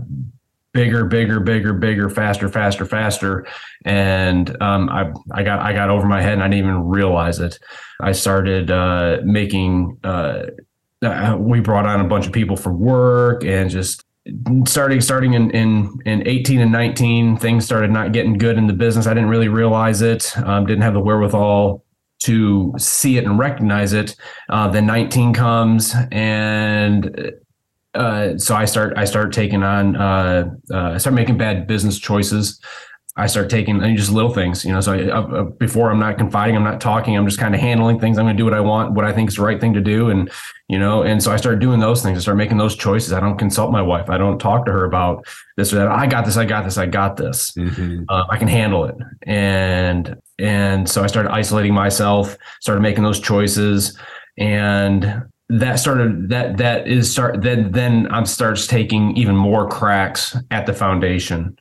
S2: bigger, bigger, bigger, bigger, faster, faster, faster. And um, I, I got, I got over my head and I didn't even realize it. I started uh, making, uh, uh we brought on a bunch of people for work and just starting, starting in, in, in 18 and 19, things started not getting good in the business. I didn't really realize it. Um, didn't have the wherewithal to see it and recognize it. Uh, then 19 comes and uh, so I start I start taking on uh, uh, I start making bad business choices. I start taking I mean, just little things, you know. So I, uh, before I'm not confiding, I'm not talking. I'm just kind of handling things. I'm going to do what I want, what I think is the right thing to do, and you know. And so I start doing those things. I start making those choices. I don't consult my wife. I don't talk to her about this or that. I got this. I got this. I got this. Mm-hmm. Uh, I can handle it. And and so I started isolating myself. Started making those choices, and that started that that is start then then I'm starts taking even more cracks at the foundation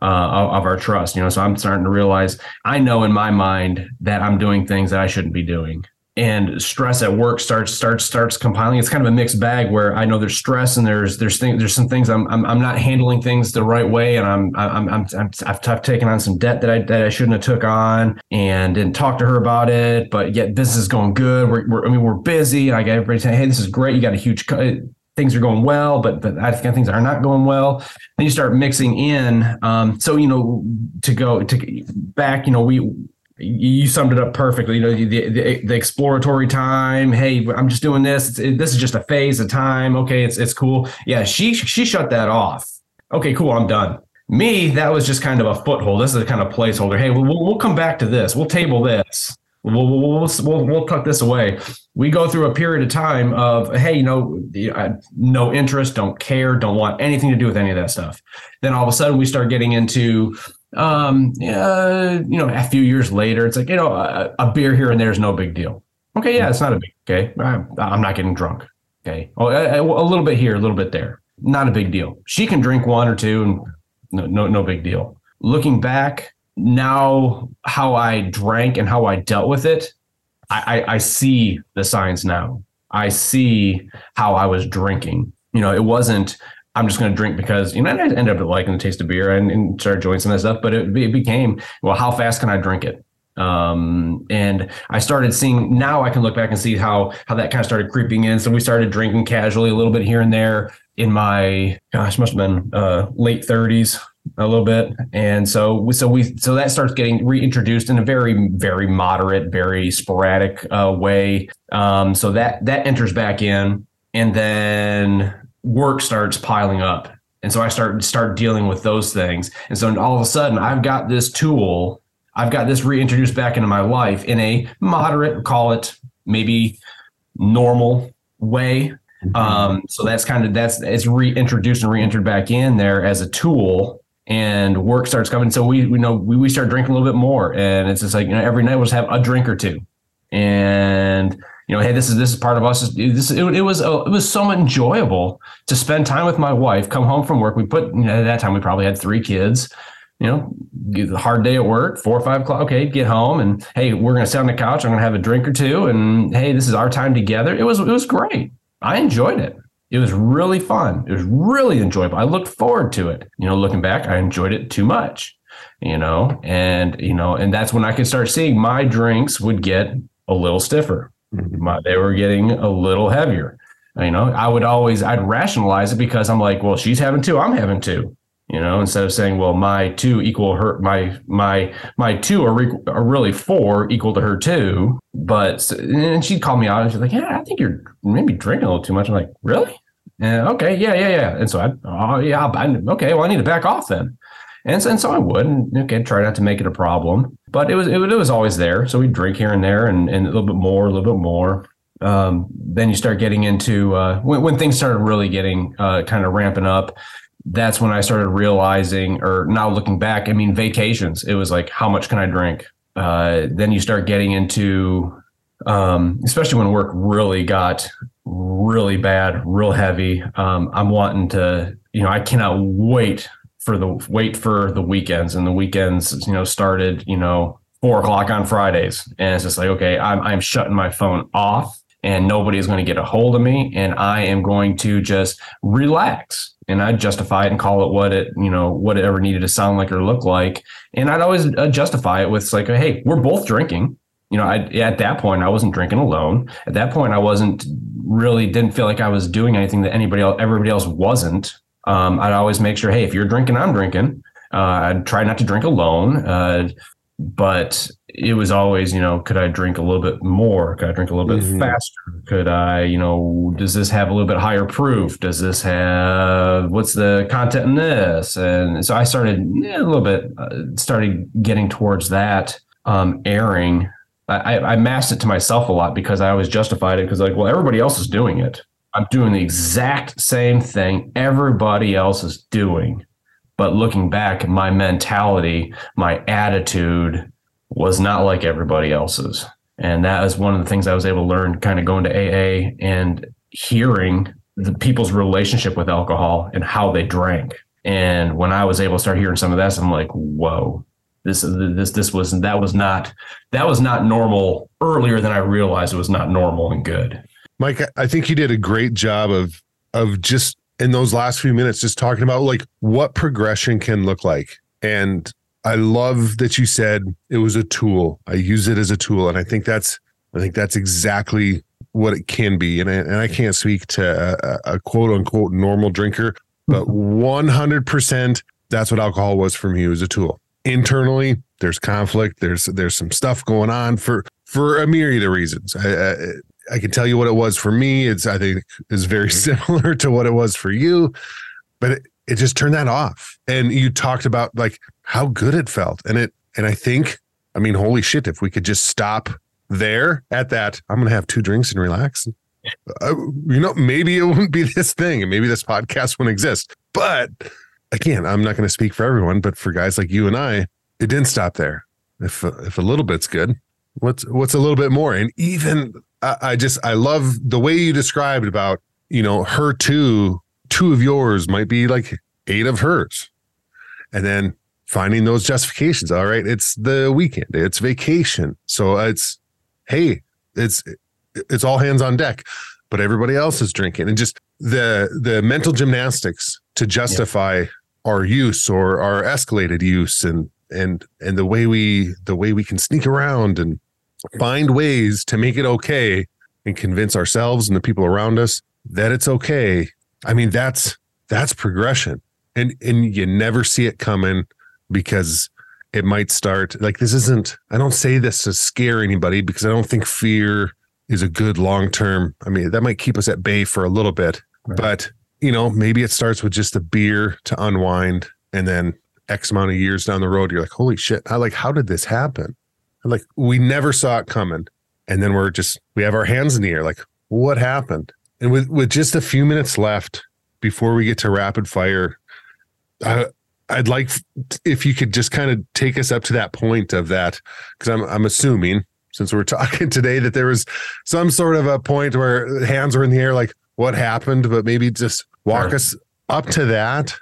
S2: uh, of, of, our trust. You know, so I'm starting to realize I know in my mind that I'm doing things that I shouldn't be doing, and stress at work starts starts starts compiling. It's kind of a mixed bag where I know there's stress and there's there's things there's some things I'm, I'm I'm not handling things the right way, and I'm I'm I'm, I'm I've, I've taken on some debt that I that I shouldn't have took on, and didn't talk to her about it. But yet business is going good. We're, we're I mean we're busy. I got everybody saying, hey, this is great. You got a huge. Co-. things are going well, but but I think things are not going well. Then you start mixing in. Um, so you know, to go to back, you know, we you summed it up perfectly. You know, the, the, the exploratory time. Hey, I'm just doing this. It, this is just a phase of time. Okay, it's it's cool. Yeah, she she shut that off. Okay, cool. I'm done. Me, that was just kind of a foothold. This is a kind of placeholder. Hey, we'll, we'll come back to this. We'll table this. We'll, we'll, we'll, we'll tuck this away. We go through a period of time of, hey, you know, no interest, don't care, don't want anything to do with any of that stuff. Then all of a sudden we start getting into, um, uh, you know, a few years later, it's like, you know, a, a, beer here and there is no big deal. Okay, yeah, it's not a big, okay. I'm, I'm not getting drunk. Okay. Oh, a, a little bit here, a little bit there. Not a big deal. She can drink one or two and no, no, no big deal. Looking back now, how I drank and how I dealt with it, I, I, I see the signs now. I see how I was drinking. You know, it wasn't I'm just going to drink because you know I ended up liking the taste of beer and, and started enjoying some of that stuff. But it, it, became well, how fast can I drink it? Um, and I started seeing now I can look back and see how how that kind of started creeping in. So we started drinking casually a little bit here and there in my gosh, must have been uh, late 30s a little bit and so so we so that starts getting reintroduced in a very very moderate very sporadic uh, way um, so that that enters back in and then work starts piling up and so i start start dealing with those things and so all of a sudden i've got this tool i've got this reintroduced back into my life in a moderate call it maybe normal way mm-hmm. um, so that's kind of that's it's reintroduced and re-entered back in there as a tool and work starts coming. So we, we know we, we start drinking a little bit more and it's just like, you know, every night we'll just have a drink or two and, you know, Hey, this is, this is part of us. This, it, it was, it was so enjoyable to spend time with my wife, come home from work. We put, you know, at that time we probably had three kids, you know, hard day at work, four or five o'clock. Okay, get home and hey, we're gonna sit on the couch. I'm gonna have a drink or two, and hey, this is our time together. It was it was great. I enjoyed it. It was really fun. It was really enjoyable. I looked forward to it. You know, looking back, I enjoyed it too much, you know, and, you know, and that's when I could start seeing my drinks would get a little stiffer. Mm-hmm. They were getting a little heavier. You know, I would always, I'd rationalize it because I'm like, well, she's having two, I'm having two you know instead of saying well my two equal her my my my two are, re- are really four equal to her two but and she'd call me out and she's like yeah i think you're maybe drinking a little too much i'm like really and okay, yeah, yeah, yeah. And so I, oh yeah, I, okay, well I need to back off then. And so, and so I would, and okay, try not to make it a problem, but it was it, it was always there. So we drink here and there, and, and a little bit more, a little bit more. Um, then you start getting into uh, when when things started really getting uh, kind of ramping up. That's when I started realizing, or now looking back, I mean, vacations. It was like, how much can I drink? Uh, then you start getting into um, especially when work really got really bad, real heavy. Um, I'm wanting to, you know, I cannot wait for the wait for the weekends, and the weekends, you know, started, you know, four o'clock on Fridays, and it's just like, okay, I'm I'm shutting my phone off, and nobody is going to get a hold of me, and I am going to just relax. And I'd justify it and call it what it, you know, whatever needed to sound like or look like. And I'd always uh, justify it with like, hey, we're both drinking you know, I, at that point, I wasn't drinking alone. At that point, I wasn't really didn't feel like I was doing anything that anybody else, everybody else wasn't. Um, I'd always make sure, hey, if you're drinking, I'm drinking. Uh, I'd try not to drink alone. Uh, but it was always, you know, could I drink a little bit more? Could I drink a little bit mm-hmm. faster? Could I, you know, does this have a little bit higher proof? Does this have what's the content in this? And so I started yeah, a little bit, uh, started getting towards that um, airing I, I masked it to myself a lot because I always justified it because like, well, everybody else is doing it. I'm doing the exact same thing everybody else is doing. But looking back, my mentality, my attitude was not like everybody else's. And that is one of the things I was able to learn kind of going to AA and hearing the people's relationship with alcohol and how they drank. And when I was able to start hearing some of that, I'm like, whoa, this this this was that was not that was not normal earlier than I realized it was not normal and good.
S4: Mike, I think you did a great job of of just in those last few minutes just talking about like what progression can look like. And I love that you said it was a tool. I use it as a tool and I think that's I think that's exactly what it can be, and I, and I can't speak to a, a quote unquote normal drinker, but (laughs) 100% that's what alcohol was for me. It was a tool. Internally, there's conflict. There's there's some stuff going on for for a myriad of reasons. I, I, I can tell you what it was for me. It's I think is very similar to what it was for you, but it, it just turned that off. And you talked about like how good it felt, and it and I think I mean holy shit, if we could just stop there at that, I'm gonna have two drinks and relax. Uh, you know, maybe it wouldn't be (laughs) this thing, and maybe this podcast wouldn't exist. But again, I'm not going to speak for everyone, but for guys like you and I, it didn't stop there. If if a little bit's good, what's what's a little bit more? And even I, I just I love the way you described about you know her two two of yours might be like eight of hers, and then finding those justifications. All right, it's the weekend, it's vacation, so it's hey, it's it's all hands on deck, but everybody else is drinking, and just the the mental gymnastics to justify yeah. our use or our escalated use and and and the way we the way we can sneak around and find ways to make it okay and convince ourselves and the people around us that it's okay i mean that's that's progression and and you never see it coming because it might start like this isn't i don't say this to scare anybody because i don't think fear is a good long term i mean that might keep us at bay for a little bit right. but you know maybe it starts with just a beer to unwind and then X amount of years down the road, you're like, holy shit, I like, how did this happen? Like, we never saw it coming. And then we're just, we have our hands in the air, like, what happened? And with, with just a few minutes left before we get to rapid fire, I, I'd like if you could just kind of take us up to that point of that, because I'm, I'm assuming since we're (laughs) talking today that there was some sort of a point where hands were in the air, like what happened, but maybe just walk sure. us up to that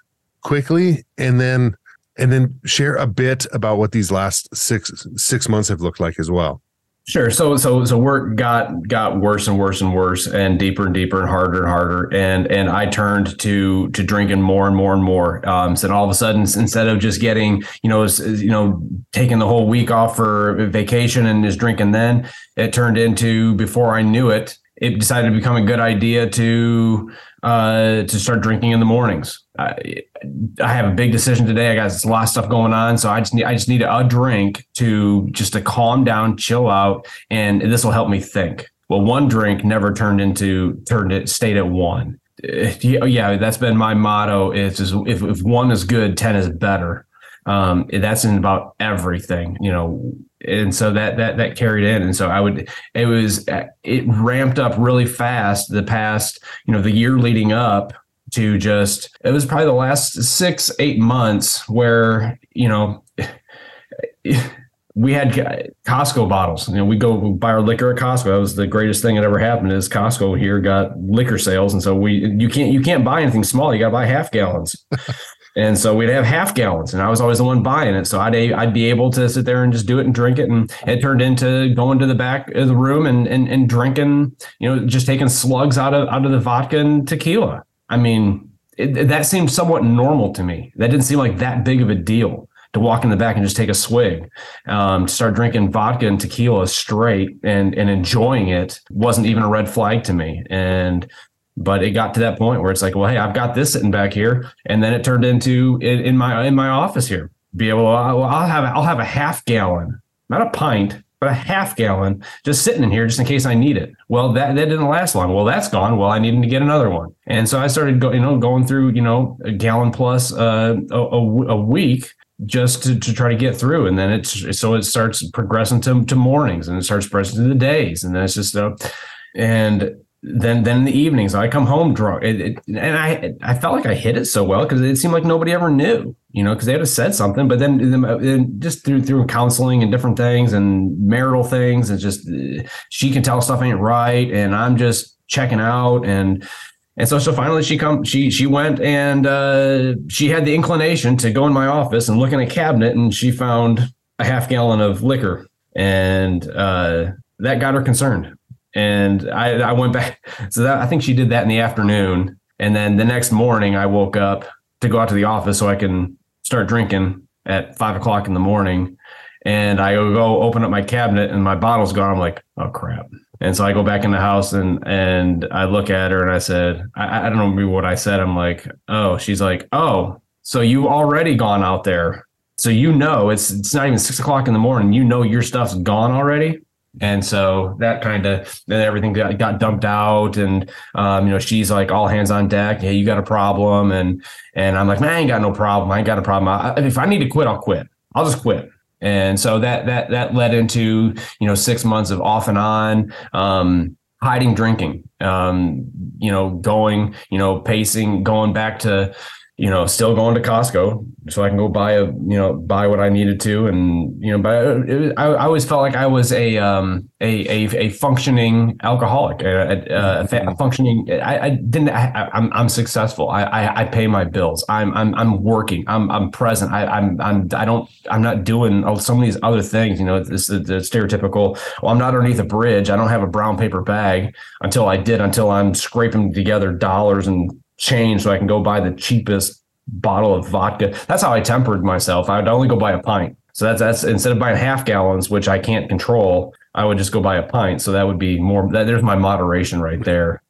S4: quickly and then and then share a bit about what these last six six months have looked like as well.
S2: Sure. So so so work got got worse and worse and worse and deeper and deeper and harder and harder. And and I turned to to drinking more and more and more. Um, so all of a sudden, instead of just getting you know you know taking the whole week off for vacation and just drinking, then it turned into before I knew it, it decided to become a good idea to uh, to start drinking in the mornings. I, I have a big decision today. I got a lot of stuff going on, so I just need I just need a drink to just to calm down, chill out, and this will help me think. Well, one drink never turned into turned it stayed at one. Yeah, that's been my motto. Is, is if if one is good, ten is better. Um, that's in about everything, you know, and so that that that carried in and so i would it was it ramped up really fast the past you know the year leading up to just it was probably the last six eight months where you know (laughs) we had Costco bottles. You know, we go buy our liquor at Costco. That was the greatest thing that ever happened. Is Costco here got liquor sales, and so we you can't you can't buy anything small. You got to buy half gallons. (laughs) And so we'd have half gallons, and I was always the one buying it. So I'd I'd be able to sit there and just do it and drink it, and it turned into going to the back of the room and and, and drinking, you know, just taking slugs out of out of the vodka and tequila. I mean, it, that seemed somewhat normal to me. That didn't seem like that big of a deal to walk in the back and just take a swig. Um, to start drinking vodka and tequila straight and and enjoying it wasn't even a red flag to me. And but it got to that point where it's like, well, hey, I've got this sitting back here, and then it turned into in, in my in my office here. Be able, I'll have I'll have a half gallon, not a pint, but a half gallon just sitting in here just in case I need it. Well, that, that didn't last long. Well, that's gone. Well, I needed to get another one. And so I started go, you know, going through, you know, a gallon plus uh, a, a, a, week just to, to try to get through. And then it's, so it starts progressing to, to mornings and it starts progressing to the days. And then it's just, uh, and then then in the evenings I come home drunk, it, it, and I I felt like I hit it so well because it seemed like nobody ever knew, you know, because they had said something. But then, then just through through counseling and different things and marital things, and just she can tell stuff ain't right, and I'm just checking out and. And so, so finally, she come. She she went and uh, she had the inclination to go in my office and look in a cabinet, and she found a half gallon of liquor, and uh, that got her concerned and I, I went back. So that, I think she did that in the afternoon, and then the next morning I woke up to go out to the office so I can start drinking at five o'clock in the morning. And I go open up my cabinet and my bottle's gone. I'm like, oh crap. And so I go back in the house and and I look at her and I said, I, I don't remember what I said. I'm like, oh, she's like, oh, so you already gone out there. So you know it's it's not even six o'clock in the morning. You know your stuff's gone already. And so that kind of then everything got, got dumped out, and um, you know she's like all hands on deck. Hey, you got a problem, and and I'm like, man, I ain't got no problem. I ain't got a problem. I, if I need to quit, I'll quit. I'll just quit. And so that that that led into you know six months of off and on. Um, hiding drinking um, you know going you know pacing going back to you know, still going to Costco so I can go buy a, you know, buy what I needed to, and you know, but it, I, I always felt like I was a um a a, a functioning alcoholic, a, a, a functioning. I, I didn't. I, am I'm, I'm successful. I, I, I pay my bills. I'm I'm I'm working. I'm I'm present. I I'm I'm I don't I'm not doing some of these other things. You know, this the, the stereotypical. Well, I'm not underneath a bridge. I don't have a brown paper bag until I did. Until I'm scraping together dollars and change so I can go buy the cheapest bottle of vodka. That's how I tempered myself. I would only go buy a pint. So that's that's instead of buying half gallons, which I can't control, I would just go buy a pint. So that would be more. That, there's my moderation right there.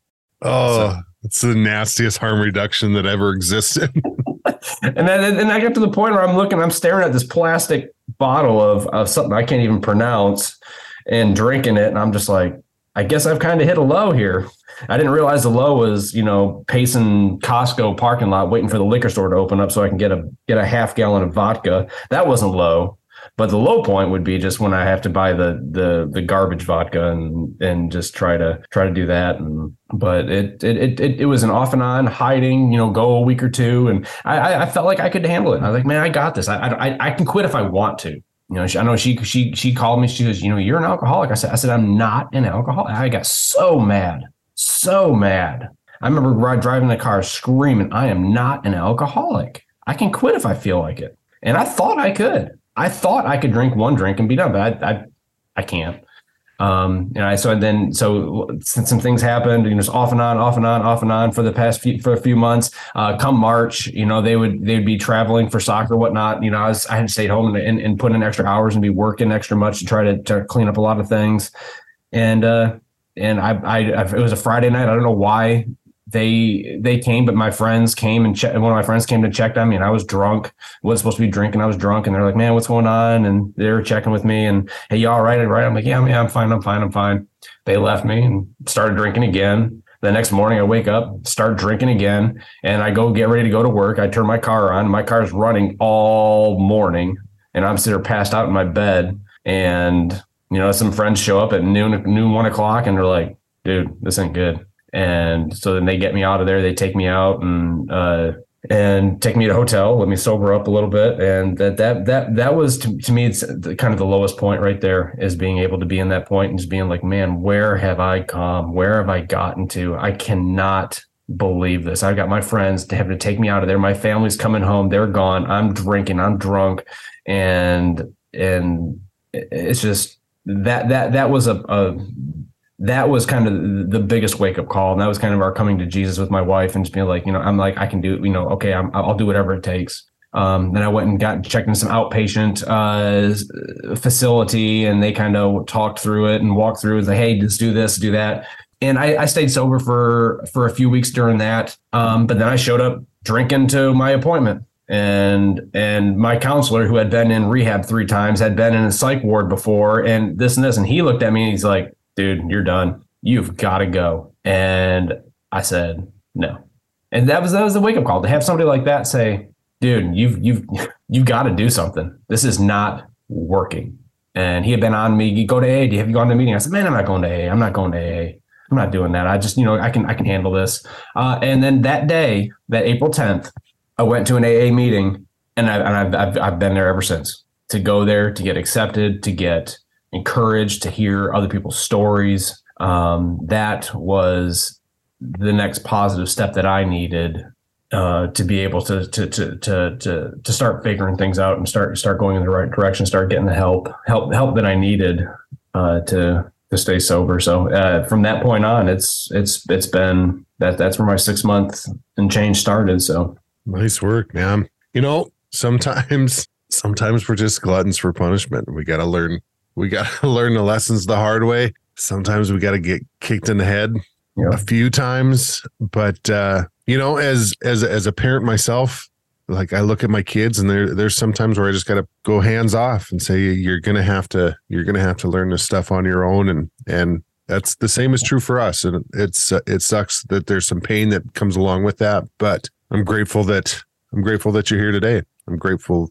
S4: Oh, so, it's the nastiest harm reduction that ever existed. (laughs)
S2: and then and I get to the point where I'm looking, I'm staring at this plastic bottle of of something I can't even pronounce, and drinking it, and I'm just like, I guess I've kind of hit a low here. I didn't realize the low was, you know, pacing Costco parking lot, waiting for the liquor store to open up so I can get a get a half gallon of vodka. That wasn't low, but the low point would be just when I have to buy the the the garbage vodka and and just try to try to do that. And but it it it it was an off and on hiding, you know, go a week or two, and I I felt like I could handle it. I was like, man, I got this. I I I can quit if I want to. You know, she, I know she she she called me. She goes, you know, you're an alcoholic. I said, I said, I'm not an alcoholic. I got so mad so mad. I remember driving the car screaming, I am not an alcoholic. I can quit if I feel like it. And I thought I could. I thought I could drink one drink and be done, but I, I, I can't. Um, and I so and then so since some things happened, you know, off and on, off and on, off and on for the past few for a few months. Uh, come March, you know, they would they'd be traveling for soccer, whatnot. You know, I was I had to stay home and, and, and put in extra hours and be working extra much to try to, to clean up a lot of things. And uh, and I, I, it was a Friday night. I don't know why they they came, but my friends came and che- one of my friends came to check on me, and I was drunk. wasn't supposed to be drinking. I was drunk, and they're like, "Man, what's going on?" And they were checking with me, and hey, you all right? Right? I'm like, "Yeah, yeah, I'm fine. I'm fine. I'm fine." They left me and started drinking again. The next morning, I wake up, start drinking again, and I go get ready to go to work. I turn my car on. My car's running all morning, and I'm sitting there passed out in my bed, and you know, some friends show up at noon, noon, one o'clock, and they're like, "Dude, this ain't good." And so then they get me out of there. They take me out and uh, and take me to a hotel, let me sober up a little bit, and that that that that was to, to me, it's the, kind of the lowest point right there is being able to be in that point and just being like, "Man, where have I come? Where have I gotten to? I cannot." believe this. I've got my friends to have to take me out of there. My family's coming home. They're gone. I'm drinking. I'm drunk. And and it's just that that that was a, a that was kind of the biggest wake up call, and that was kind of our coming to Jesus with my wife, and just being like, you know, I'm like, I can do, it, you know, okay, I'm, I'll do whatever it takes. Um, then I went and got checked in some outpatient uh, facility, and they kind of talked through it and walked through. Was like, hey, just do this, do that. And I, I stayed sober for for a few weeks during that. Um, but then I showed up drinking to my appointment and and my counselor who had been in rehab three times had been in a psych ward before and this and this and he looked at me and he's like dude you're done. You've got to go. And i said no. And that was that was the wake up call to have somebody like that say dude you've you've (laughs) you've got to do something. This is not working. And he had been on me you go to aa Do you have you gone to a meeting? I said man i'm not going to aa i'm not going to aa i'm not doing that. I just you know i can i can handle this. Uh, and then that day that april 10th I went to an AA meeting, and, I, and I've, I've I've been there ever since. To go there, to get accepted, to get encouraged, to hear other people's stories. Um, that was the next positive step that I needed uh, to be able to, to to to to to start figuring things out and start start going in the right direction, start getting the help help help that I needed uh, to to stay sober. So uh, from that point on, it's it's it's been that that's where my six month and change started. So
S4: Nice work, man. You know, sometimes sometimes we're just gluttons for punishment. We got to learn we got to (laughs) learn the lessons the hard way. sometimes we got to get kicked in the head
S2: Yeah.
S4: a few times, but uh, you know, as as as a parent myself, like I look at my kids and there there's sometimes where I just got to go hands off and say you're going to have to you're going to have to learn this stuff on your own and and that's the same is true for us and it's uh, it sucks that there's some pain that comes along with that, but I'm grateful that I'm grateful that you're here today. I'm grateful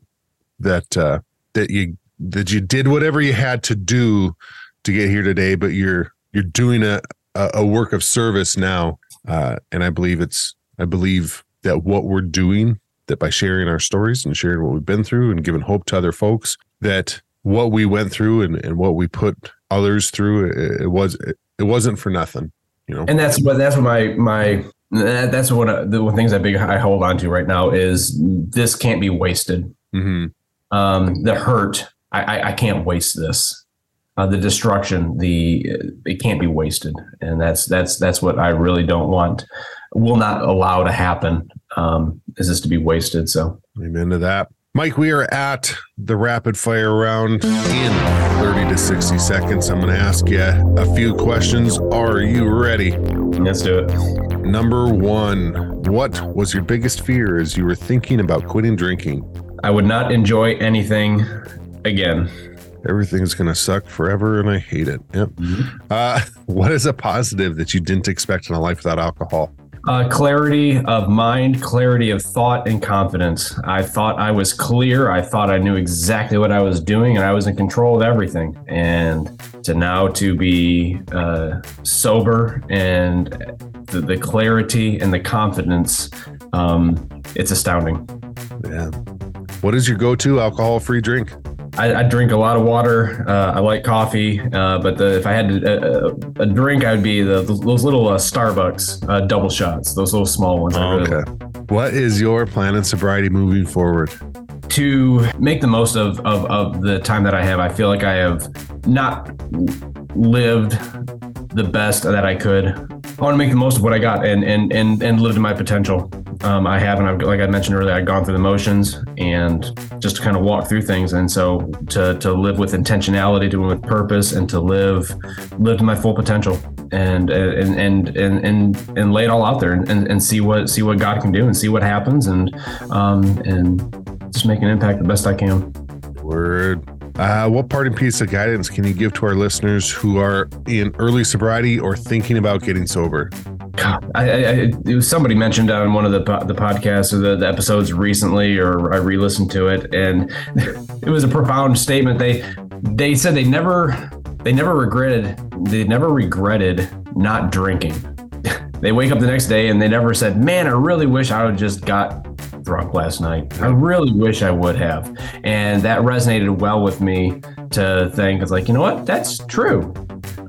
S4: that uh that you that you did whatever you had to do to get here today, but you're you're doing a a, work of service now, uh, and I believe it's I believe that what we're doing that by sharing our stories and sharing what we've been through and giving hope to other folks that what we went through and, and what we put others through it, it was it, it wasn't for nothing you know?
S2: And that's what that's what my my that's what uh, the one things I big I hold on to right now is this can't be wasted.
S4: hmm
S2: Um, the hurt, I, I I can't waste this. Uh, the destruction, the it can't be wasted, and that's that's that's what I really don't want. Will not allow to happen. Um, is this to be wasted? So
S4: amen to that mike we are at the rapid fire round in 30 to 60 seconds i'm going to ask you a few questions are you ready
S2: let's do it.
S4: Number one, what was your biggest fear as you were thinking about quitting drinking?
S2: I would not enjoy anything again.
S4: Everything's going to suck forever and I hate it. Yep. Uh, (laughs) what is a positive that you didn't expect in a life without alcohol?
S2: Uh, clarity of mind, clarity of thought, and confidence. I thought I was clear. I thought I knew exactly what I was doing, and I was in control of everything. And to now to be uh, sober and the, the clarity and the confidence, um, it's astounding.
S4: Yeah. What is your go to alcohol free drink?
S2: I, I drink a lot of water. Uh, I like coffee, uh, but the, if I had to, uh, a drink, I would be the, those little uh, Starbucks uh, double shots, those little small ones. Really
S4: Okay. What is your plan in sobriety moving forward?
S2: to make the most of, of of the time that I have. I feel like I have not lived the best that I could. I want to make the most of what I got and and and and live to my potential. Um, I haven't. I've, like I mentioned earlier, I've gone through the motions and just to kind of walk through things. And so to to live with intentionality, to live with purpose, and to live live to my full potential, and and and and and, and lay it all out there and, and, see what see what God can do and see what happens and um and just make an impact the best I can.
S4: Word. Uh, what parting piece of guidance can you give to our listeners who are in early sobriety or thinking about getting sober?
S2: I, I, it was somebody mentioned on one of the the podcasts or the, the episodes recently, or I re-listened to it, and (laughs) it was a profound statement. They they said they never they never regretted they never regretted not drinking. (laughs) they wake up the next day and they never said, "Man, I really wish I would just got drunk last night. I really wish I would have." And that resonated well with me to think it's like, you know what, that's true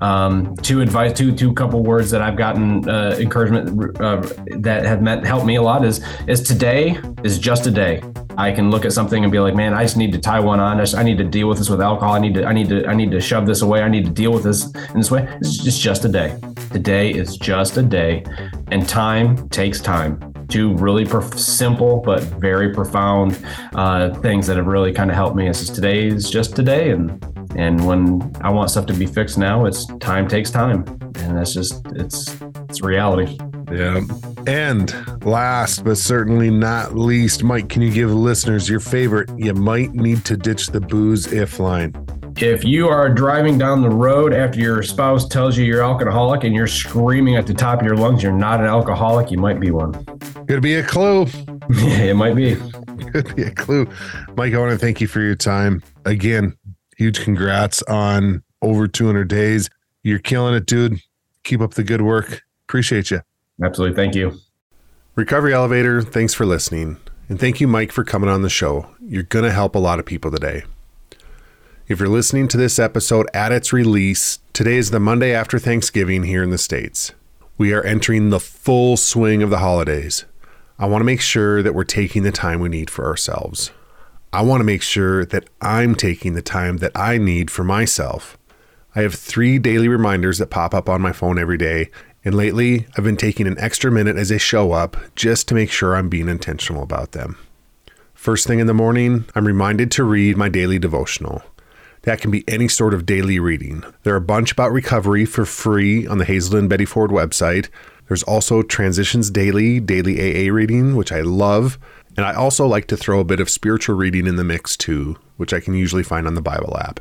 S2: um, two advice, two two couple words that I've gotten uh, encouragement uh, that have meant helped me a lot is is today is just a day. I can look at something and be like, man, I just need to tie one on. I, just, I need to deal with this with alcohol. I need to I need to I need to shove this away. I need to deal with this in this way. It's just just a day. Today is just a day, and time takes time. Two really prof- simple but very profound uh, things that have really kind of helped me. It's just today is just today, and and when I want stuff to be fixed now, it's time takes time, and that's just it's it's reality.
S4: Yeah. And last but certainly not least, Mike, can you give listeners your favorite? You might need to ditch the booze if line.
S2: If you are driving down the road after your spouse tells you you're alcoholic and you're screaming at the top of your lungs, you're not an alcoholic, you might be one.
S4: Could be a clue. (laughs)
S2: yeah, it might be. (laughs)
S4: Could be a clue. Mike, I want to thank you for your time. Again, huge congrats on over 200 days. You're killing it, dude. Keep up the good work. Appreciate you.
S2: Absolutely. Thank you.
S4: Recovery Elevator, thanks for listening. And thank you, Mike, for coming on the show. You're going to help a lot of people today. If you're listening to this episode at its release, today is the Monday after Thanksgiving here in the States. We are entering the full swing of the holidays. I want to make sure that we're taking the time we need for ourselves. I want to make sure that I'm taking the time that I need for myself. I have three daily reminders that pop up on my phone every day, and lately I've been taking an extra minute as they show up just to make sure I'm being intentional about them. First thing in the morning, I'm reminded to read my daily devotional. That can be any sort of daily reading. There are a bunch about recovery for free on the Hazelden Betty Ford website. There's also Transitions Daily, daily AA reading, which I love. And I also like to throw a bit of spiritual reading in the mix too, which I can usually find on the Bible app.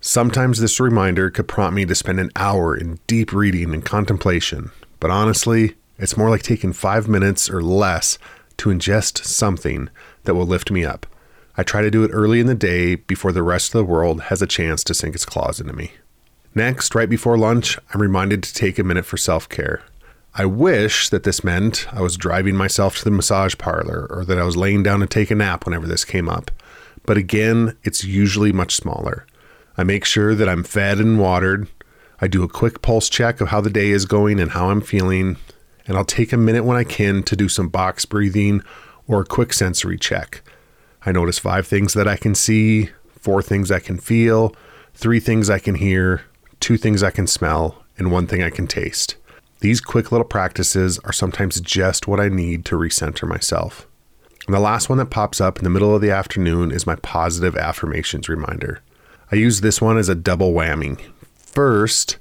S4: Sometimes this reminder could prompt me to spend an hour in deep reading and contemplation, but honestly, it's more like taking five minutes or less to ingest something that will lift me up. I try to do it early in the day before the rest of the world has a chance to sink its claws into me. Next, right before lunch, I'm reminded to take a minute for self care. I wish that this meant I was driving myself to the massage parlor or that I was laying down to take a nap whenever this came up. But again, it's usually much smaller. I make sure that I'm fed and watered. I do a quick pulse check of how the day is going and how I'm feeling. And I'll take a minute when I can to do some box breathing or a quick sensory check. I notice five things that I can see, four things I can feel, three things I can hear, two things I can smell, and one thing I can taste. These quick little practices are sometimes just what I need to recenter myself. And the last one that pops up in the middle of the afternoon is my positive affirmations reminder. I use this one as a double whammy. First,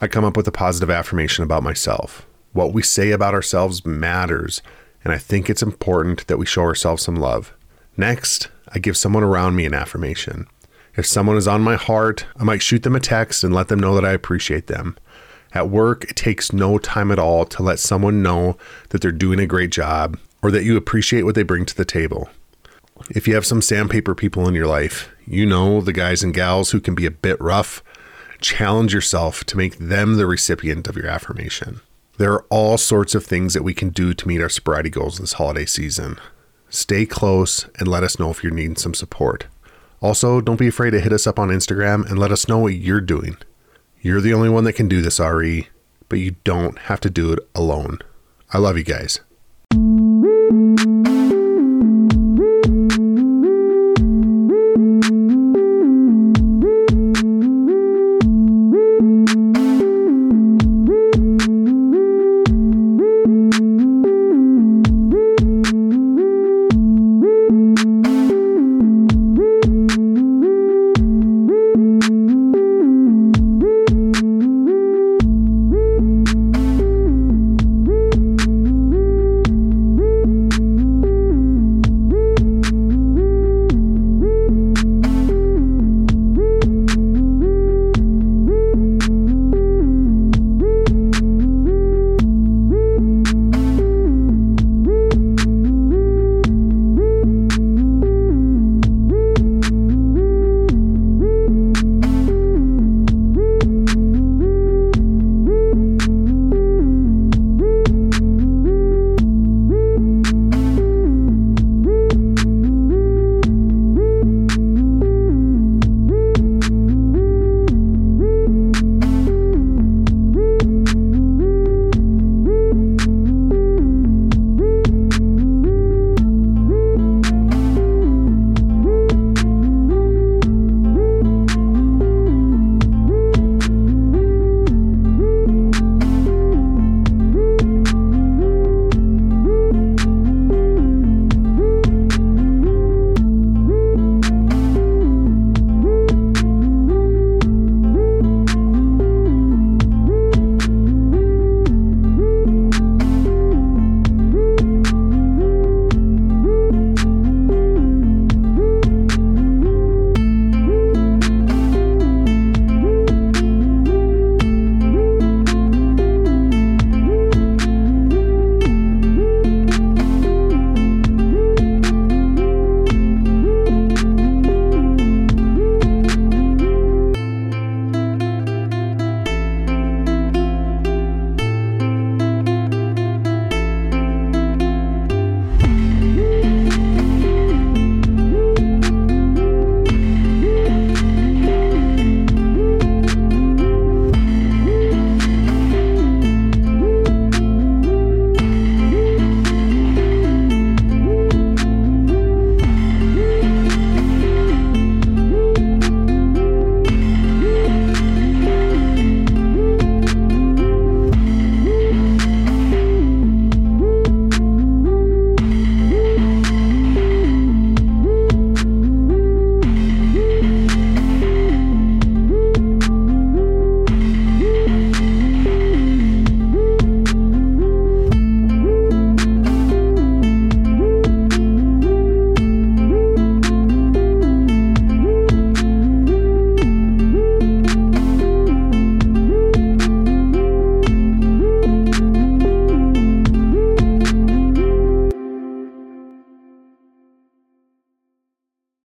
S4: I come up with a positive affirmation about myself. What we say about ourselves matters, and I think it's important that we show ourselves some love. Next, I give someone around me an affirmation. If someone is on my heart, I might shoot them a text and let them know that I appreciate them. At work, it takes no time at all to let someone know that they're doing a great job or that you appreciate what they bring to the table. If you have some sandpaper people in your life, you know the guys and gals who can be a bit rough. Challenge yourself to make them the recipient of your affirmation. There are all sorts of things that we can do to meet our sobriety goals this holiday season. Stay close and let us know if you're needing some support. Also, don't be afraid to hit us up on Instagram and let us know what you're doing. You're the only one that can do this, RE, but you don't have to do it alone. I love you guys.